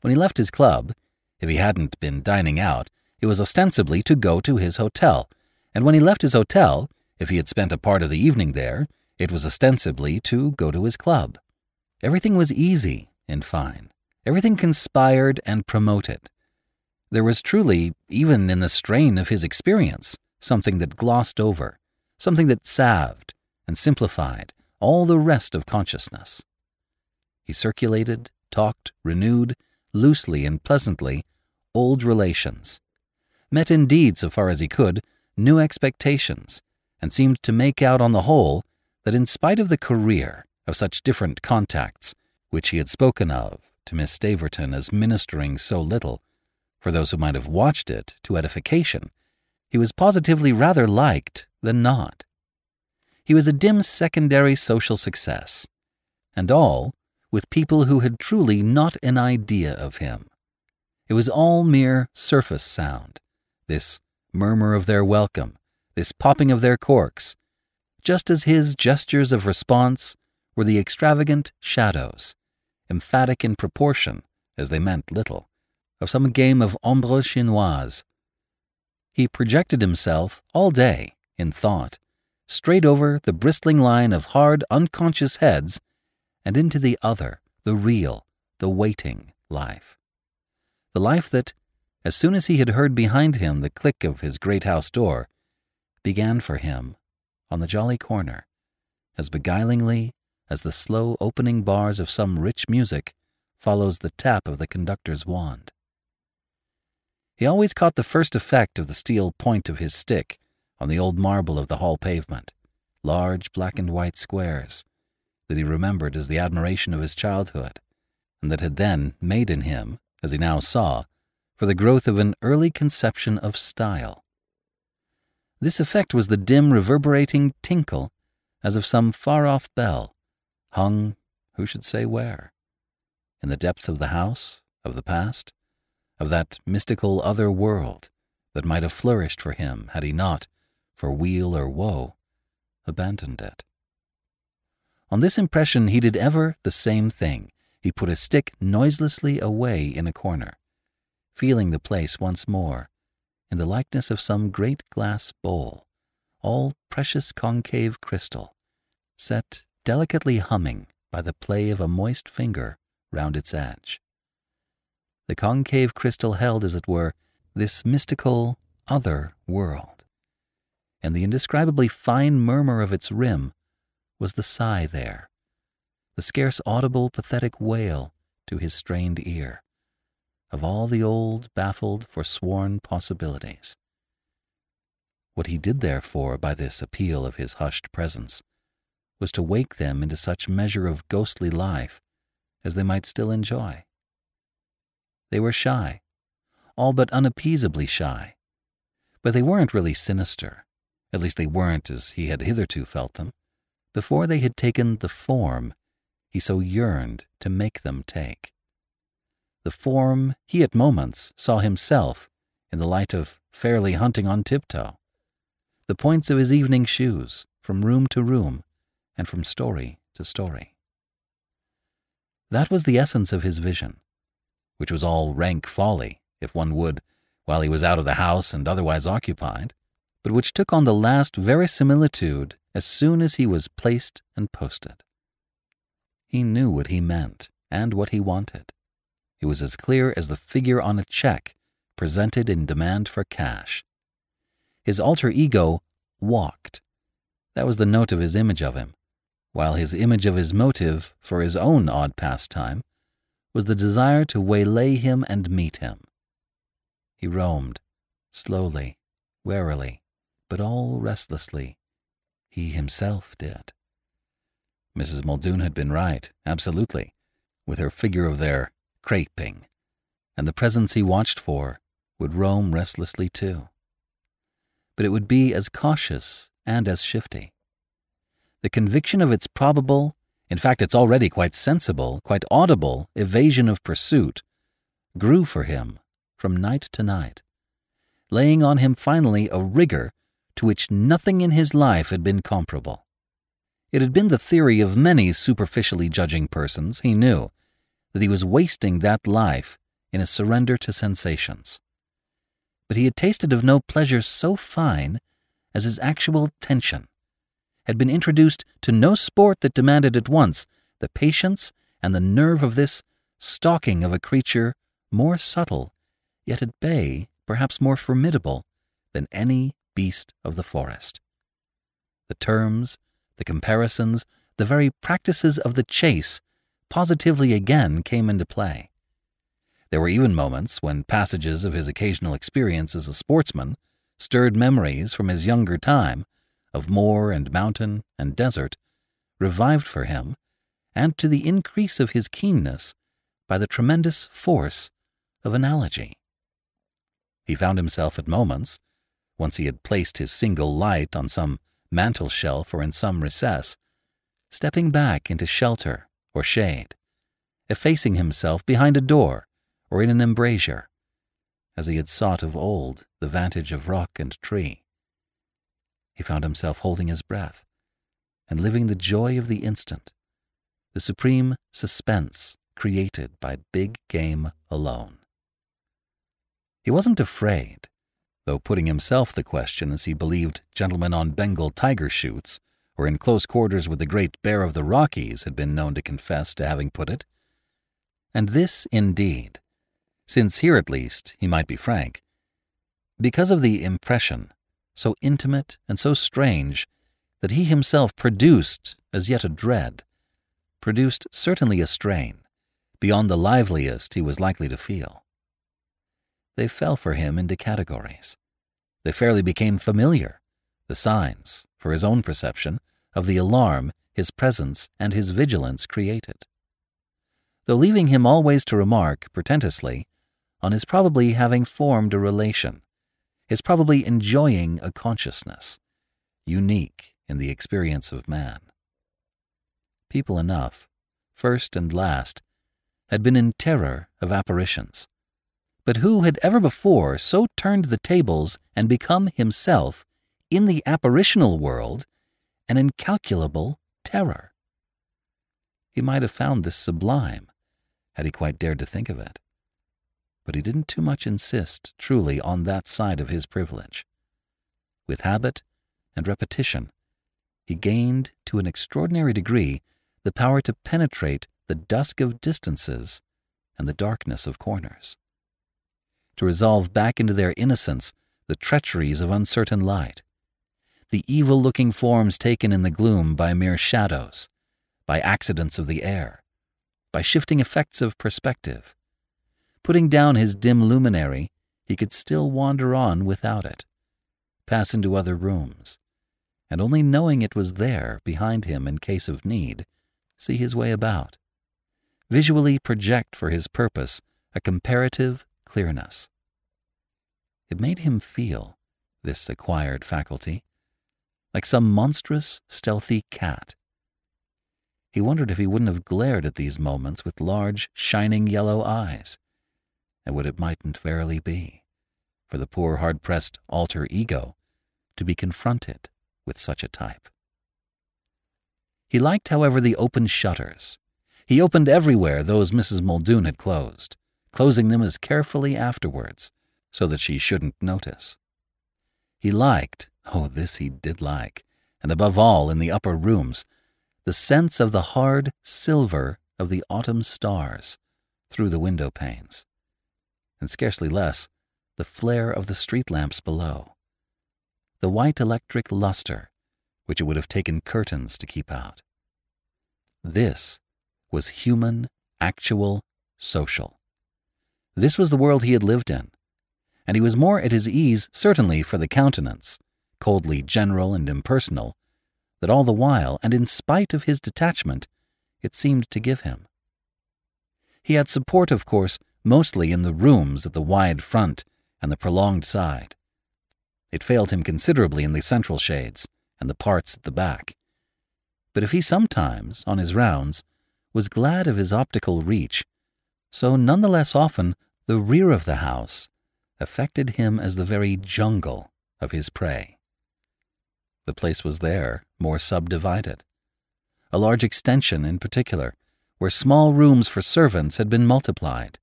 Speaker 1: When he left his club, if he hadn't been dining out, it was ostensibly to go to his hotel and when he left his hotel, if he had spent a part of the evening there, it was ostensibly to go to his club. Everything was easy and fine. Everything conspired and promoted. There was truly, even in the strain of his experience, something that glossed over, something that salved and simplified all the rest of consciousness. He circulated, talked, renewed, loosely and pleasantly, old relations. Met indeed, so far as he could, new expectations, and seemed to make out on the whole that in spite of the career of such different contacts, which he had spoken of to Miss Staverton as ministering so little, for those who might have watched it, to edification, he was positively rather liked than not. He was a dim secondary social success, and all with people who had truly not an idea of him. It was all mere surface sound, this murmur of their welcome, this popping of their corks, just as his gestures of response were the extravagant shadows, emphatic in proportion, as they meant little, of some game of ombre chinoise. He projected himself all day, in thought, straight over the bristling line of hard, unconscious heads and into the other, the real, the waiting life. The life that, as soon as he had heard behind him the click of his great house door, began for him on the jolly corner, as beguilingly as the slow opening bars of some rich music follows the tap of the conductor's wand. He always caught the first effect of the steel point of his stick on the old marble of the hall pavement, large black and white squares that he remembered as the admiration of his childhood, and that had then made in him, as he now saw, for the growth of an early conception of style. This effect was the dim, reverberating tinkle as of some far off bell, hung, who should say where? In the depths of the house, of the past, of that mystical other world that might have flourished for him had he not, for weal or woe, abandoned it. On this impression, he did ever the same thing. He put a stick noiselessly away in a corner feeling the place once more, in the likeness of some great glass bowl, all precious concave crystal, set delicately humming by the play of a moist finger round its edge. The concave crystal held, as it were, this mystical other world, and the indescribably fine murmur of its rim was the sigh there, the scarce audible pathetic wail to his strained ear of all the old, baffled, forsworn possibilities. What he did therefore by this appeal of his hushed presence was to wake them into such measure of ghostly life as they might still enjoy. They were shy, all but unappeasably shy, but they weren't really sinister, at least they weren't as he had hitherto felt them, before they had taken the form he so yearned to make them take. The form he at moments saw himself in the light of fairly hunting on tiptoe, the points of his evening shoes from room to room and from story to story. That was the essence of his vision, which was all rank folly, if one would, while he was out of the house and otherwise occupied, but which took on the last verisimilitude as soon as he was placed and posted. He knew what he meant and what he wanted. It was as clear as the figure on a check presented in demand for cash. His alter ego walked. That was the note of his image of him, while his image of his motive for his own odd pastime was the desire to waylay him and meet him. He roamed, slowly, warily, but all restlessly. He himself did. Mrs. Muldoon had been right, absolutely, with her figure of their craping, and the presence he watched for would roam restlessly too. But it would be as cautious and as shifty. The conviction of its probable, in fact, its already quite sensible, quite audible evasion of pursuit grew for him from night to night, laying on him finally a rigor to which nothing in his life had been comparable. It had been the theory of many superficially judging persons, he knew, that he was wasting that life in a surrender to sensations. But he had tasted of no pleasure so fine as his actual tension, had been introduced to no sport that demanded at once the patience and the nerve of this stalking of a creature more subtle, yet at bay, perhaps more formidable, than any beast of the forest. The terms, the comparisons, the very practices of the chase positively again came into play. There were even moments when passages of his occasional experience as a sportsman stirred memories from his younger time of moor and mountain and desert, revived for him, and to the increase of his keenness by the tremendous force of analogy. He found himself at moments, once he had placed his single light on some mantel shelf or in some recess, stepping back into shelter or shade, effacing himself behind a door or in an embrasure, as he had sought of old the vantage of rock and tree. He found himself holding his breath and living the joy of the instant, the supreme suspense created by big game alone. He wasn't afraid, though putting himself the question as he believed gentlemen on Bengal tiger shoots or in close quarters with the great bear of the Rockies had been known to confess to having put it. And this, indeed, since here at least he might be frank, because of the impression, so intimate and so strange, that he himself produced as yet a dread, produced certainly a strain, beyond the liveliest he was likely to feel. They fell for him into categories. They fairly became familiar, the signs, for his own perception, of the alarm his presence and his vigilance created. Though leaving him always to remark, portentously, on his probably having formed a relation, his probably enjoying a consciousness, unique in the experience of man. People enough, first and last, had been in terror of apparitions. But who had ever before so turned the tables and become himself, in the apparitional world, an incalculable terror? He might have found this sublime, had he quite dared to think of it. But he didn't too much insist, truly, on that side of his privilege. With habit and repetition, he gained, to an extraordinary degree, the power to penetrate the dusk of distances and the darkness of corners, to resolve back into their innocence the treacheries of uncertain light, the evil looking forms taken in the gloom by mere shadows, by accidents of the air, by shifting effects of perspective. Putting down his dim luminary, he could still wander on without it, pass into other rooms, and only knowing it was there behind him in case of need, see his way about, visually project for his purpose a comparative clearness. It made him feel, this acquired faculty, like some monstrous, stealthy cat. He wondered if he wouldn't have glared at these moments with large, shining yellow eyes, and what it mightn't verily be, for the poor hard pressed alter ego to be confronted with such a type. He liked, however, the open shutters. He opened everywhere those Mrs. Muldoon had closed, closing them as carefully afterwards, so that she shouldn't notice. He liked, Oh, this he did like, and above all, in the upper rooms, the sense of the hard silver of the autumn stars through the window panes, and scarcely less, the flare of the street lamps below, the white electric luster which it would have taken curtains to keep out. This was human, actual, social. This was the world he had lived in, and he was more at his ease, certainly, for the countenance, coldly general and impersonal, that all the while, and in spite of his detachment, it seemed to give him. He had support, of course, mostly in the rooms at the wide front and the prolonged side. It failed him considerably in the central shades and the parts at the back. But if he sometimes, on his rounds, was glad of his optical reach, so none the less often the rear of the house affected him as the very jungle of his prey. The place was there, more subdivided. A large extension, in particular, where small rooms for servants had been multiplied,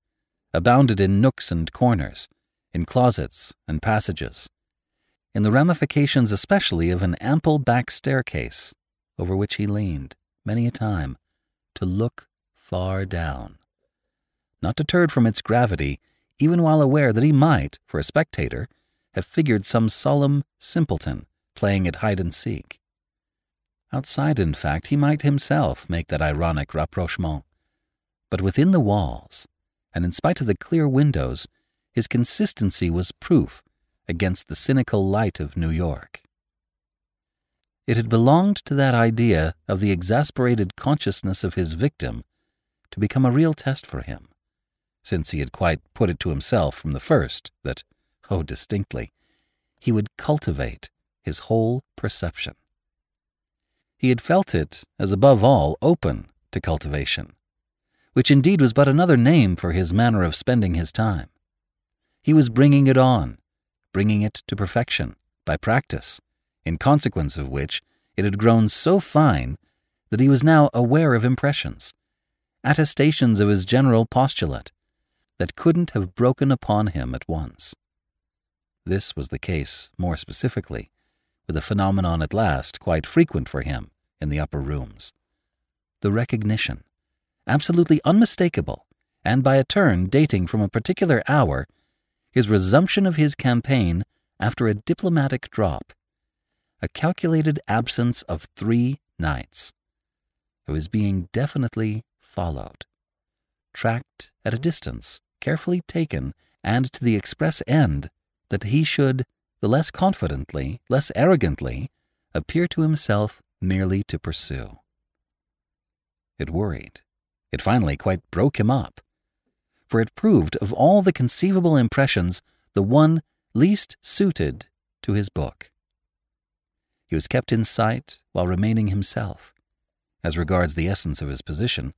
Speaker 1: abounded in nooks and corners, in closets and passages, in the ramifications especially of an ample back staircase over which he leaned, many a time, to look far down. Not deterred from its gravity, even while aware that he might, for a spectator, have figured some solemn simpleton playing at hide and seek. Outside, in fact, he might himself make that ironic rapprochement. But within the walls, and in spite of the clear windows, his consistency was proof against the cynical light of New York. It had belonged to that idea of the exasperated consciousness of his victim to become a real test for him, since he had quite put it to himself from the first that, oh, distinctly, he would cultivate his whole perception. He had felt it, as above all, open to cultivation, which indeed was but another name for his manner of spending his time. He was bringing it on, bringing it to perfection by practice, in consequence of which it had grown so fine that he was now aware of impressions, attestations of his general postulate, that couldn't have broken upon him at once. This was the case, more specifically, with a phenomenon at last quite frequent for him in the upper rooms the recognition, absolutely unmistakable, and by a turn dating from a particular hour his resumption of his campaign after a diplomatic drop, a calculated absence of three nights, of his being definitely followed, tracked at a distance, carefully taken, and to the express end that he should, the less confidently, less arrogantly, appear to himself merely to pursue. It worried. It finally quite broke him up for it proved of all the conceivable impressions the one least suited to his book. He was kept in sight while remaining himself, as regards the essence of his position,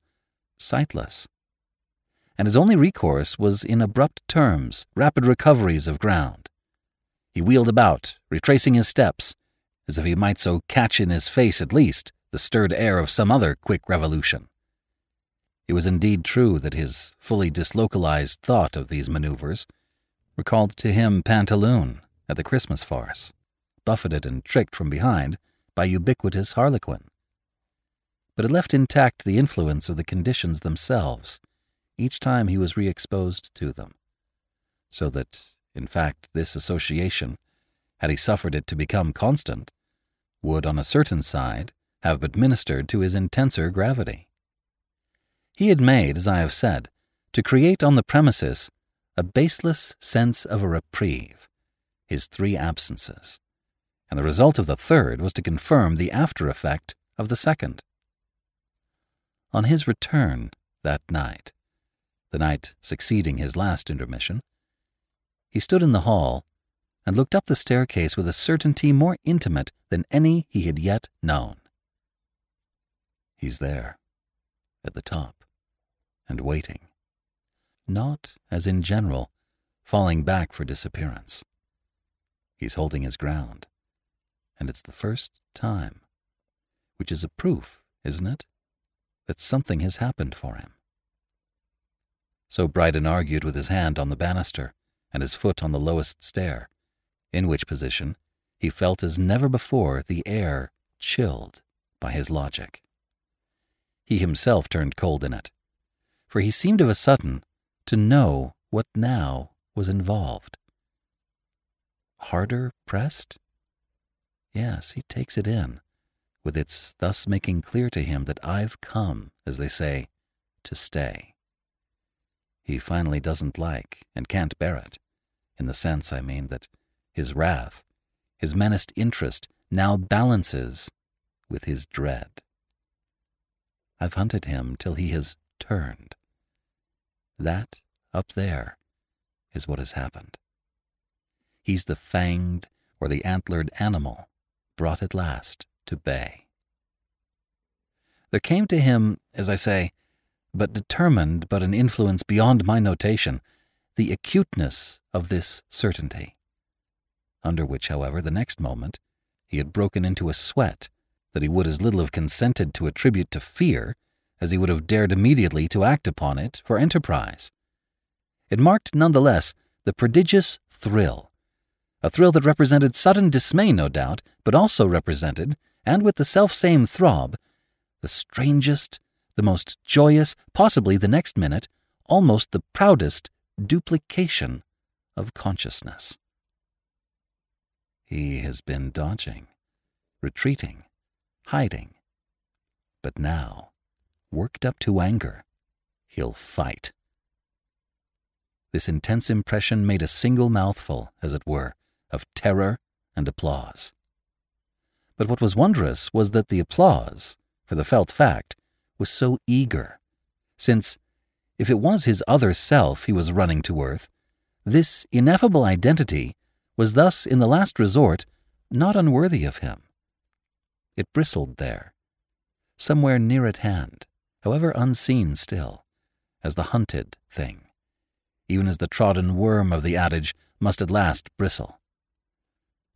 Speaker 1: sightless. And his only recourse was in abrupt terms, rapid recoveries of ground. He wheeled about, retracing his steps, as if he might so catch in his face at least the stirred air of some other quick revolution. It was indeed true that his fully dislocalized thought of these maneuvers recalled to him Pantaloon at the Christmas farce, buffeted and tricked from behind by ubiquitous Harlequin. But it left intact the influence of the conditions themselves each time he was re exposed to them, so that, in fact, this association, had he suffered it to become constant, would on a certain side have but ministered to his intenser gravity. He had made, as I have said, to create on the premises a baseless sense of a reprieve, his three absences, and the result of the third was to confirm the after effect of the second. On his return that night, the night succeeding his last intermission, he stood in the hall and looked up the staircase with a certainty more intimate than any he had yet known. He's there, at the top and waiting. Not, as in general, falling back for disappearance. He's holding his ground, and it's the first time, which is a proof, isn't it, that something has happened for him. So Brydon argued with his hand on the banister and his foot on the lowest stair, in which position he felt as never before the air chilled by his logic. He himself turned cold in it, for he seemed of a sudden to know what now was involved. Harder pressed? Yes, he takes it in, with its thus making clear to him that I've come, as they say, to stay. He finally doesn't like and can't bear it, in the sense, I mean, that his wrath, his menaced interest, now balances with his dread. I've hunted him till he has turned That, up there, is what has happened. He's the fanged or the antlered animal brought at last to bay. There came to him, as I say, but determined but an influence beyond my notation, the acuteness of this certainty. Under which, however, the next moment, he had broken into a sweat that he would as little have consented to attribute to fear as he would have dared immediately to act upon it for enterprise. It marked, none the less, the prodigious thrill, a thrill that represented sudden dismay, no doubt, but also represented, and with the self-same throb, the strangest, the most joyous, possibly the next minute, almost the proudest duplication of consciousness. He has been dodging, retreating, hiding. But now, worked up to anger, he'll fight. This intense impression made a single mouthful, as it were, of terror and applause. But what was wondrous was that the applause, for the felt fact, was so eager, since, if it was his other self he was running to earth, this ineffable identity was thus, in the last resort, not unworthy of him. It bristled there, somewhere near at hand, however unseen still, as the hunted thing, even as the trodden worm of the adage must at last bristle.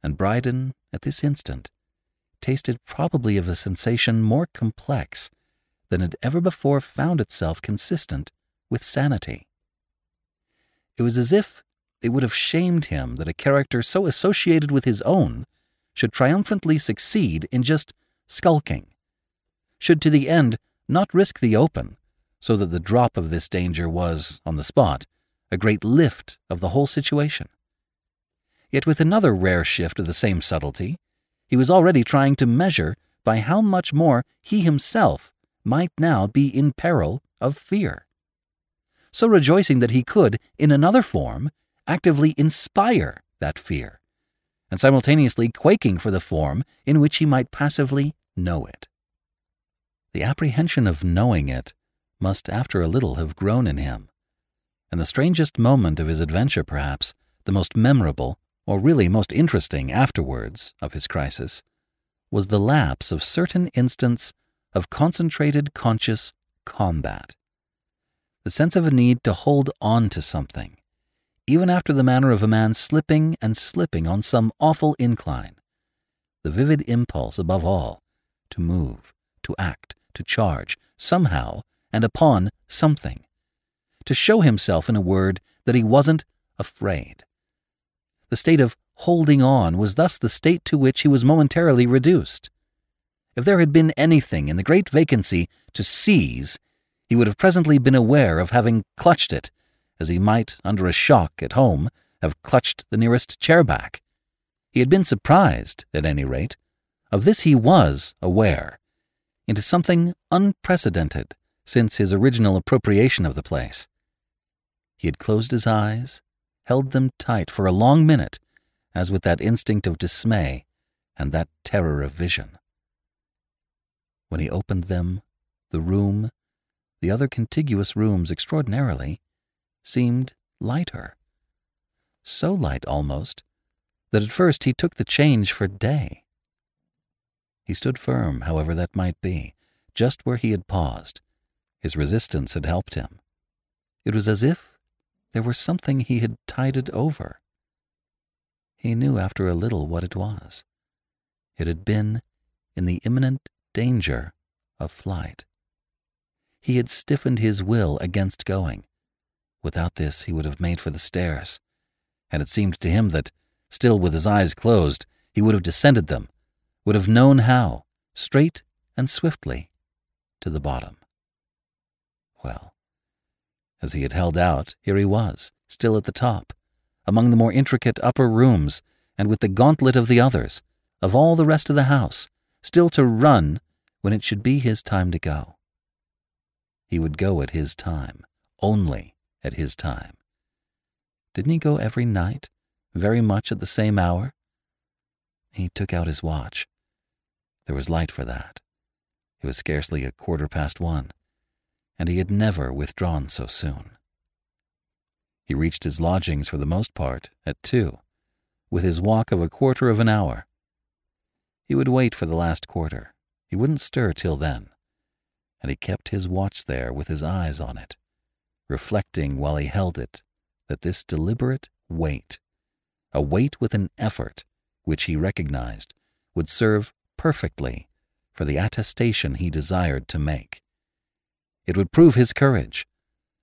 Speaker 1: And Bryden, at this instant, tasted probably of a sensation more complex than had ever before found itself consistent with sanity. It was as if it would have shamed him that a character so associated with his own should triumphantly succeed in just skulking, should to the end not risk the open, so that the drop of this danger was, on the spot, a great lift of the whole situation. Yet with another rare shift of the same subtlety, he was already trying to measure by how much more he himself might now be in peril of fear. So rejoicing that he could, in another form, actively inspire that fear, and simultaneously quaking for the form in which he might passively know it. The apprehension of knowing it must after a little have grown in him, and the strangest moment of his adventure, perhaps, the most memorable, or really most interesting afterwards of his crisis, was the lapse of certain instants of concentrated conscious combat. The sense of a need to hold on to something, even after the manner of a man slipping and slipping on some awful incline. The vivid impulse, above all, to move, to act, to charge, somehow, and upon something. To show himself, in a word, that he wasn't afraid. The state of holding on was thus the state to which he was momentarily reduced. If there had been anything in the great vacancy to seize, he would have presently been aware of having clutched it, as he might, under a shock at home, have clutched the nearest chair back. He had been surprised, at any rate. Of this he was aware, into something unprecedented since his original appropriation of the place. He had closed his eyes, held them tight for a long minute, as with that instinct of dismay and that terror of vision. When he opened them, the room, the other contiguous rooms extraordinarily, seemed lighter. So light almost that at first he took the change for day. He stood firm, however that might be, just where he had paused. His resistance had helped him. It was as if there were something he had tided over. He knew after a little what it was. It had been in the imminent danger of flight. He had stiffened his will against going. Without this, he would have made for the stairs, and it seemed to him that, still with his eyes closed, he would have descended them, would have known how, straight and swiftly, to the bottom. Well, as he had held out, here he was, still at the top, among the more intricate upper rooms, and with the gauntlet of the others, of all the rest of the house, still to run when it should be his time to go. He would go at his time, only at his time. Didn't he go every night, very much at the same hour? He took out his watch. There was light for that. It was scarcely a quarter past one, and he had never withdrawn so soon. He reached his lodgings for the most part at two, with his walk of a quarter of an hour. He would wait for the last quarter. He wouldn't stir till then. And he kept his watch there with his eyes on it, reflecting while he held it that this deliberate wait, a wait with an effort which he recognized, would serve perfectly for the attestation he desired to make. It would prove his courage,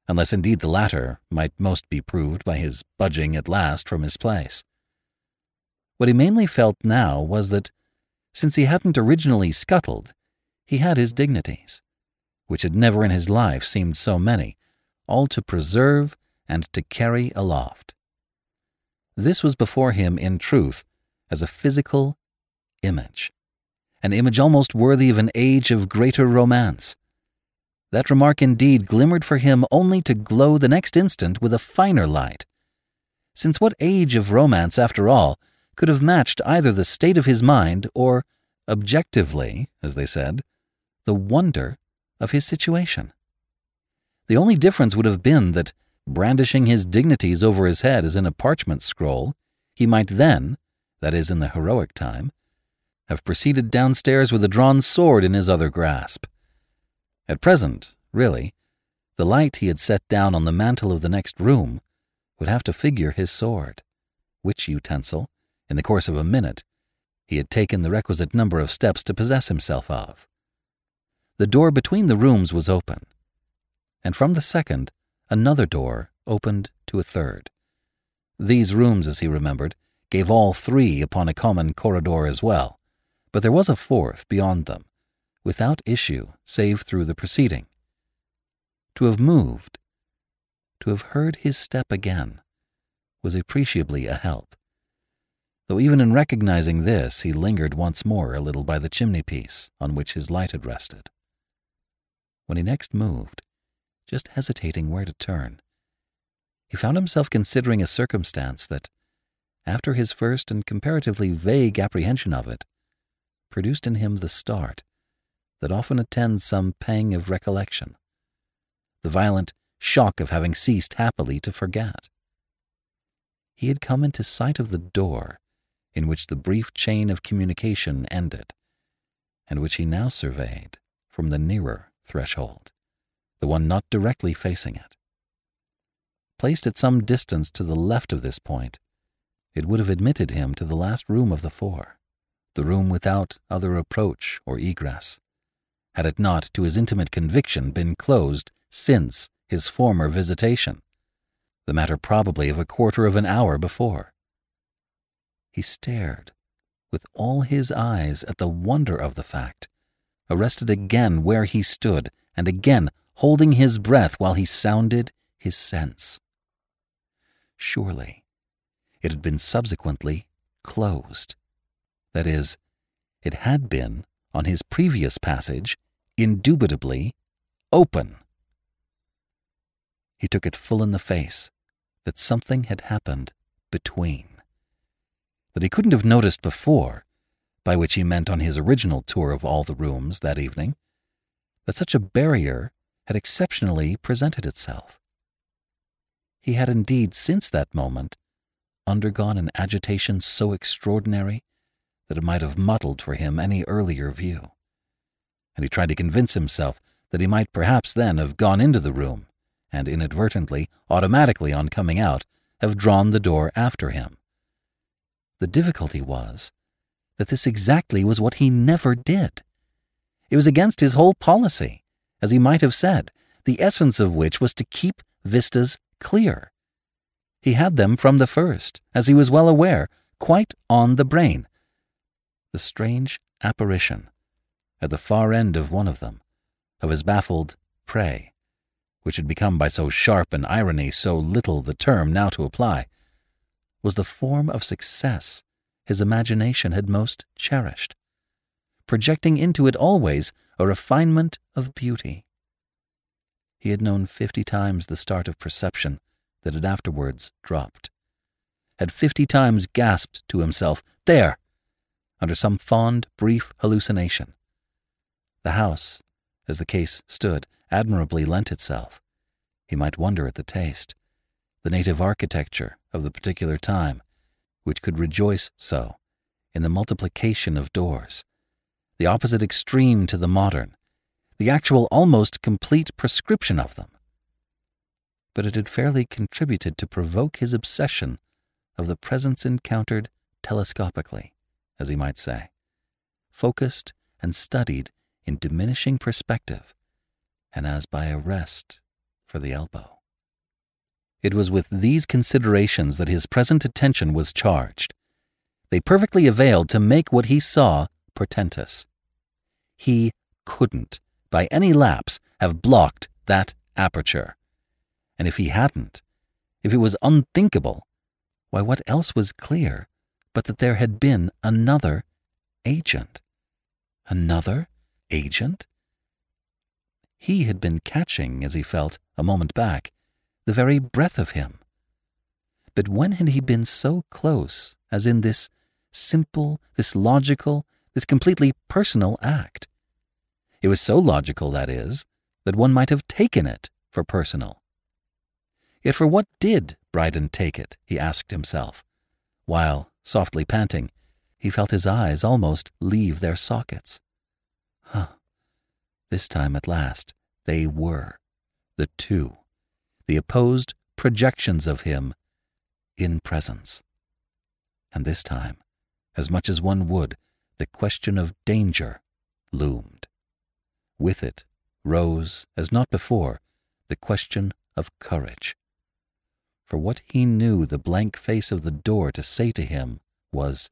Speaker 1: unless indeed the latter might most be proved by his budging at last from his place. What he mainly felt now was that, since he hadn't originally scuttled, he had his dignities, which had never in his life seemed so many, all to preserve and to carry aloft. This was before him, in truth, as a physical image, an image almost worthy of an age of greater romance, that remark indeed glimmered for him only to glow the next instant with a finer light. Since what age of romance, after all, could have matched either the state of his mind or, objectively, as they said, the wonder of his situation? The only difference would have been that, brandishing his dignities over his head as in a parchment scroll, he might then, that is, in the heroic time, have proceeded downstairs with a drawn sword in his other grasp. At present, really, the light he had set down on the mantel of the next room would have to figure his sword, which utensil, in the course of a minute, he had taken the requisite number of steps to possess himself of. The door between the rooms was open, and from the second, another door opened to a third. These rooms, as he remembered, gave all three upon a common corridor as well, but there was a fourth beyond them, without issue save through the proceeding. To have moved, to have heard his step again, was appreciably a help. Though even in recognizing this, he lingered once more a little by the chimney piece on which his light had rested. When he next moved, just hesitating where to turn, he found himself considering a circumstance that, after his first and comparatively vague apprehension of it, produced in him the start that often attends some pang of recollection, the violent shock of having ceased happily to forget. He had come into sight of the door in which the brief chain of communication ended, and which he now surveyed from the nearer threshold, the one not directly facing it. Placed at some distance to the left of this point, it would have admitted him to the last room of the four, the room without other approach or egress, had it not, to his intimate conviction, been closed since his former visitation, the matter probably of a quarter of an hour before. He stared with all his eyes at the wonder of the fact, arrested again where he stood, and again holding his breath while he sounded his sense. Surely, it had been subsequently closed. That is, it had been, on his previous passage, indubitably open. He took it full in the face that something had happened between. That he couldn't have noticed before, by which he meant on his original tour of all the rooms that evening, that such a barrier had exceptionally presented itself. He had indeed, since that moment, undergone an agitation so extraordinary that it might have muddled for him any earlier view and he tried to convince himself that he might perhaps then have gone into the room, and inadvertently, automatically on coming out, have drawn the door after him. The difficulty was that this exactly was what he never did. It was against his whole policy, as he might have said, the essence of which was to keep vistas clear. He had them from the first, as he was well aware, quite on the brain. The strange apparition at the far end of one of them, of his baffled prey, which had become by so sharp an irony so little the term now to apply, was the form of success his imagination had most cherished, projecting into it always a refinement of beauty. He had known fifty times the start of perception that had afterwards dropped, had fifty times gasped to himself, There! Under some fond, brief hallucination, the house, as the case stood, admirably lent itself. He might wonder at the taste. the native architecture of the particular time, which could rejoice so in the multiplication of doors, the opposite extreme to the modern, the actual almost complete prescription of them. But it had fairly contributed to provoke his obsession of the presence encountered telescopically, as he might say, focused and studied in diminishing perspective, and as by a rest for the elbow. It was with these considerations that his present attention was charged. They perfectly availed to make what he saw portentous. He couldn't, by any lapse, have blocked that aperture. And if he hadn't, if it was unthinkable, why, what else was clear but that there had been another agent? Another agent? He had been catching, as he felt a moment back, the very breath of him. But when had he been so close as in this simple, this logical, this completely personal act? It was so logical, that is, that one might have taken it for personal. Yet for what did Bryden take it, he asked himself, while, softly panting, he felt his eyes almost leave their sockets. Huh. This time at last, they were, the two, the opposed projections of him in presence. And this time, as much as one would, the question of danger loomed. With it rose, as not before, the question of courage. For what he knew the blank face of the door to say to him was,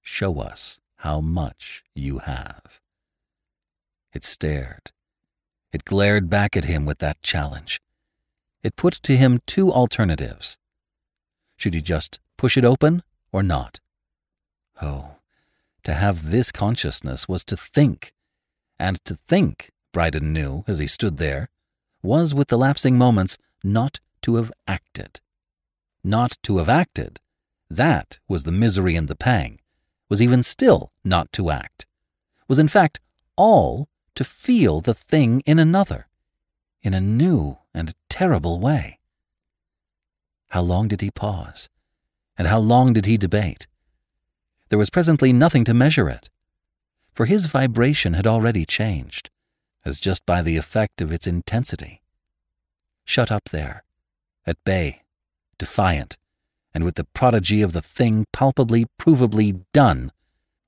Speaker 1: Show us how much you have. It stared. It glared back at him with that challenge. It put to him two alternatives. Should he just push it open or not? Oh, to have this consciousness was to think. And to think, Bryden knew as he stood there, was with the lapsing moments not to have acted. Not to have acted, that was the misery and the pang, was even still not to act, was in fact all to feel the thing in another, in a new and terrible way. How long did he pause? And how long did he debate? There was presently nothing to measure it, for his vibration had already changed, as just by the effect of its intensity. Shut up there, at bay, defiant, and with the prodigy of the thing palpably, provably done,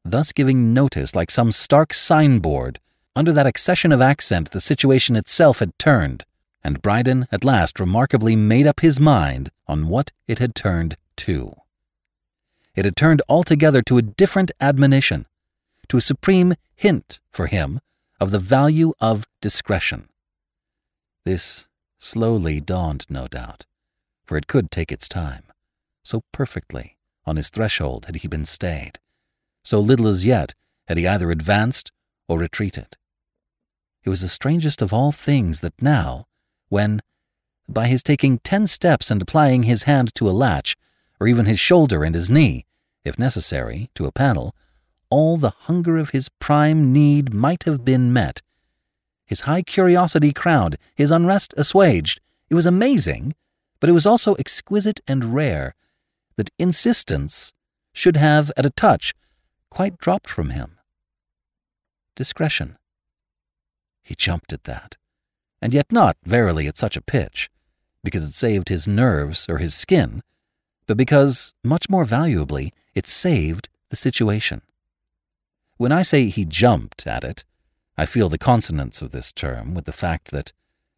Speaker 1: thus giving notice like some stark signboard under that accession of accent, the situation itself had turned, and Bryden at last remarkably made up his mind on what it had turned to. It had turned altogether to a different admonition, to a supreme hint for him of the value of discretion. This slowly dawned, no doubt, for it could take its time. So perfectly on his threshold had he been stayed. So little as yet had he either advanced or retreated. It was the strangest of all things that now, when, by his taking ten steps and applying his hand to a latch, or even his shoulder and his knee, if necessary, to a panel, all the hunger of his prime need might have been met. His high curiosity crowned, his unrest assuaged. It was amazing, but it was also exquisite and rare that insistence should have, at a touch, quite dropped from him. Discretion. He jumped at that, and yet not verily at such a pitch, because it saved his nerves or his skin, but because, much more valuably, it saved the situation. When I say he jumped at it, I feel the consonance of this term with the fact that,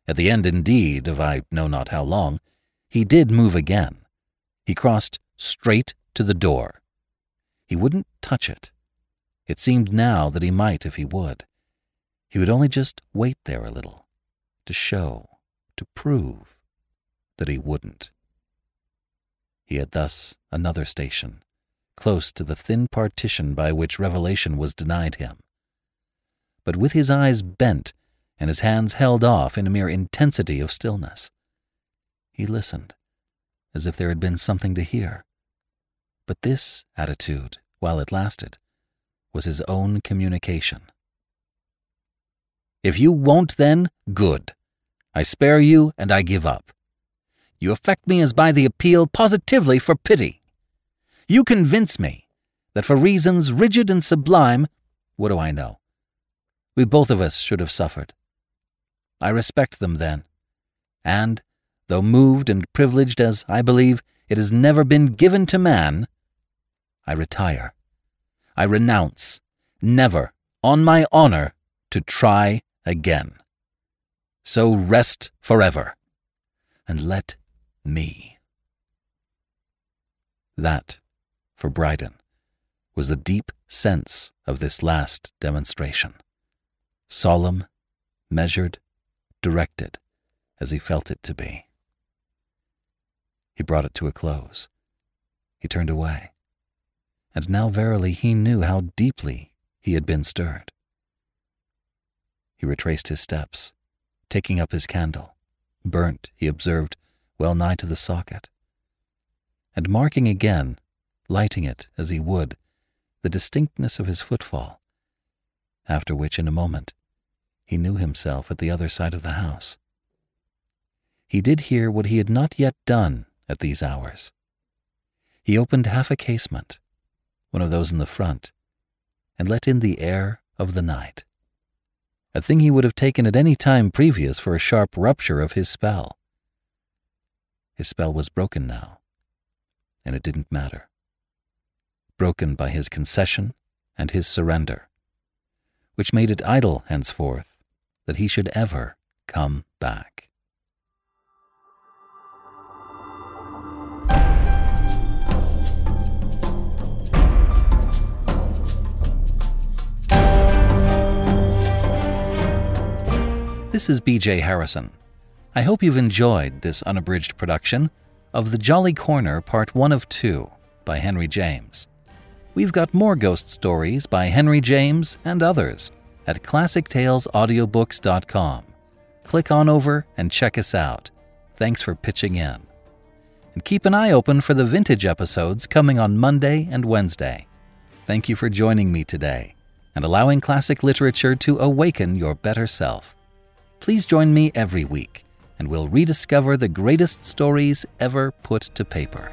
Speaker 1: at the end indeed of I know not how long, he did move again. He crossed straight to the door. He wouldn't touch it. It seemed now that he might if he would. He would only just wait there a little, to show, to prove that he wouldn't. He had thus another station, close to the thin partition by which revelation was denied him. But with his eyes bent and his hands held off in a mere intensity of stillness, he listened, as if there had been something to hear. But this attitude, while it lasted, was his own communication. If you won't, then good. I spare you and I give up. You affect me as by the appeal positively for pity. You convince me that for reasons rigid and sublime, what do I know? We both of us should have suffered. I respect them then, and, though moved and privileged as I believe it has never been given to man, I retire. I renounce, never, on my honor, to try again. So rest forever, and let me. That, for Bryden, was the deep sense of this last demonstration. Solemn, measured, directed, as he felt it to be. He brought it to a close. He turned away. And now verily he knew how deeply he had been stirred. He retraced his steps, taking up his candle, burnt, he observed, well nigh to the socket, and marking again, lighting it as he would, the distinctness of his footfall, after which in a moment he knew himself at the other side of the house. He did here what he had not yet done at these hours. He opened half a casement, one of those in the front, and let in the air of the night. A thing he would have taken at any time previous for a sharp rupture of his spell. His spell was broken now, and it didn't matter. Broken by his concession and his surrender, which made it idle henceforth that he should ever come back. This is BJ Harrison. I hope you've enjoyed this unabridged production of The Jolly Corner Part 1 of 2 by Henry James. We've got more ghost stories by Henry James and others at classictalesaudiobooks.com. Click on over and check us out. Thanks for pitching in. And keep an eye open for the vintage episodes coming on Monday and Wednesday. Thank you for joining me today and allowing classic literature to awaken your better self. Please join me every week and we'll rediscover the greatest stories ever put to paper.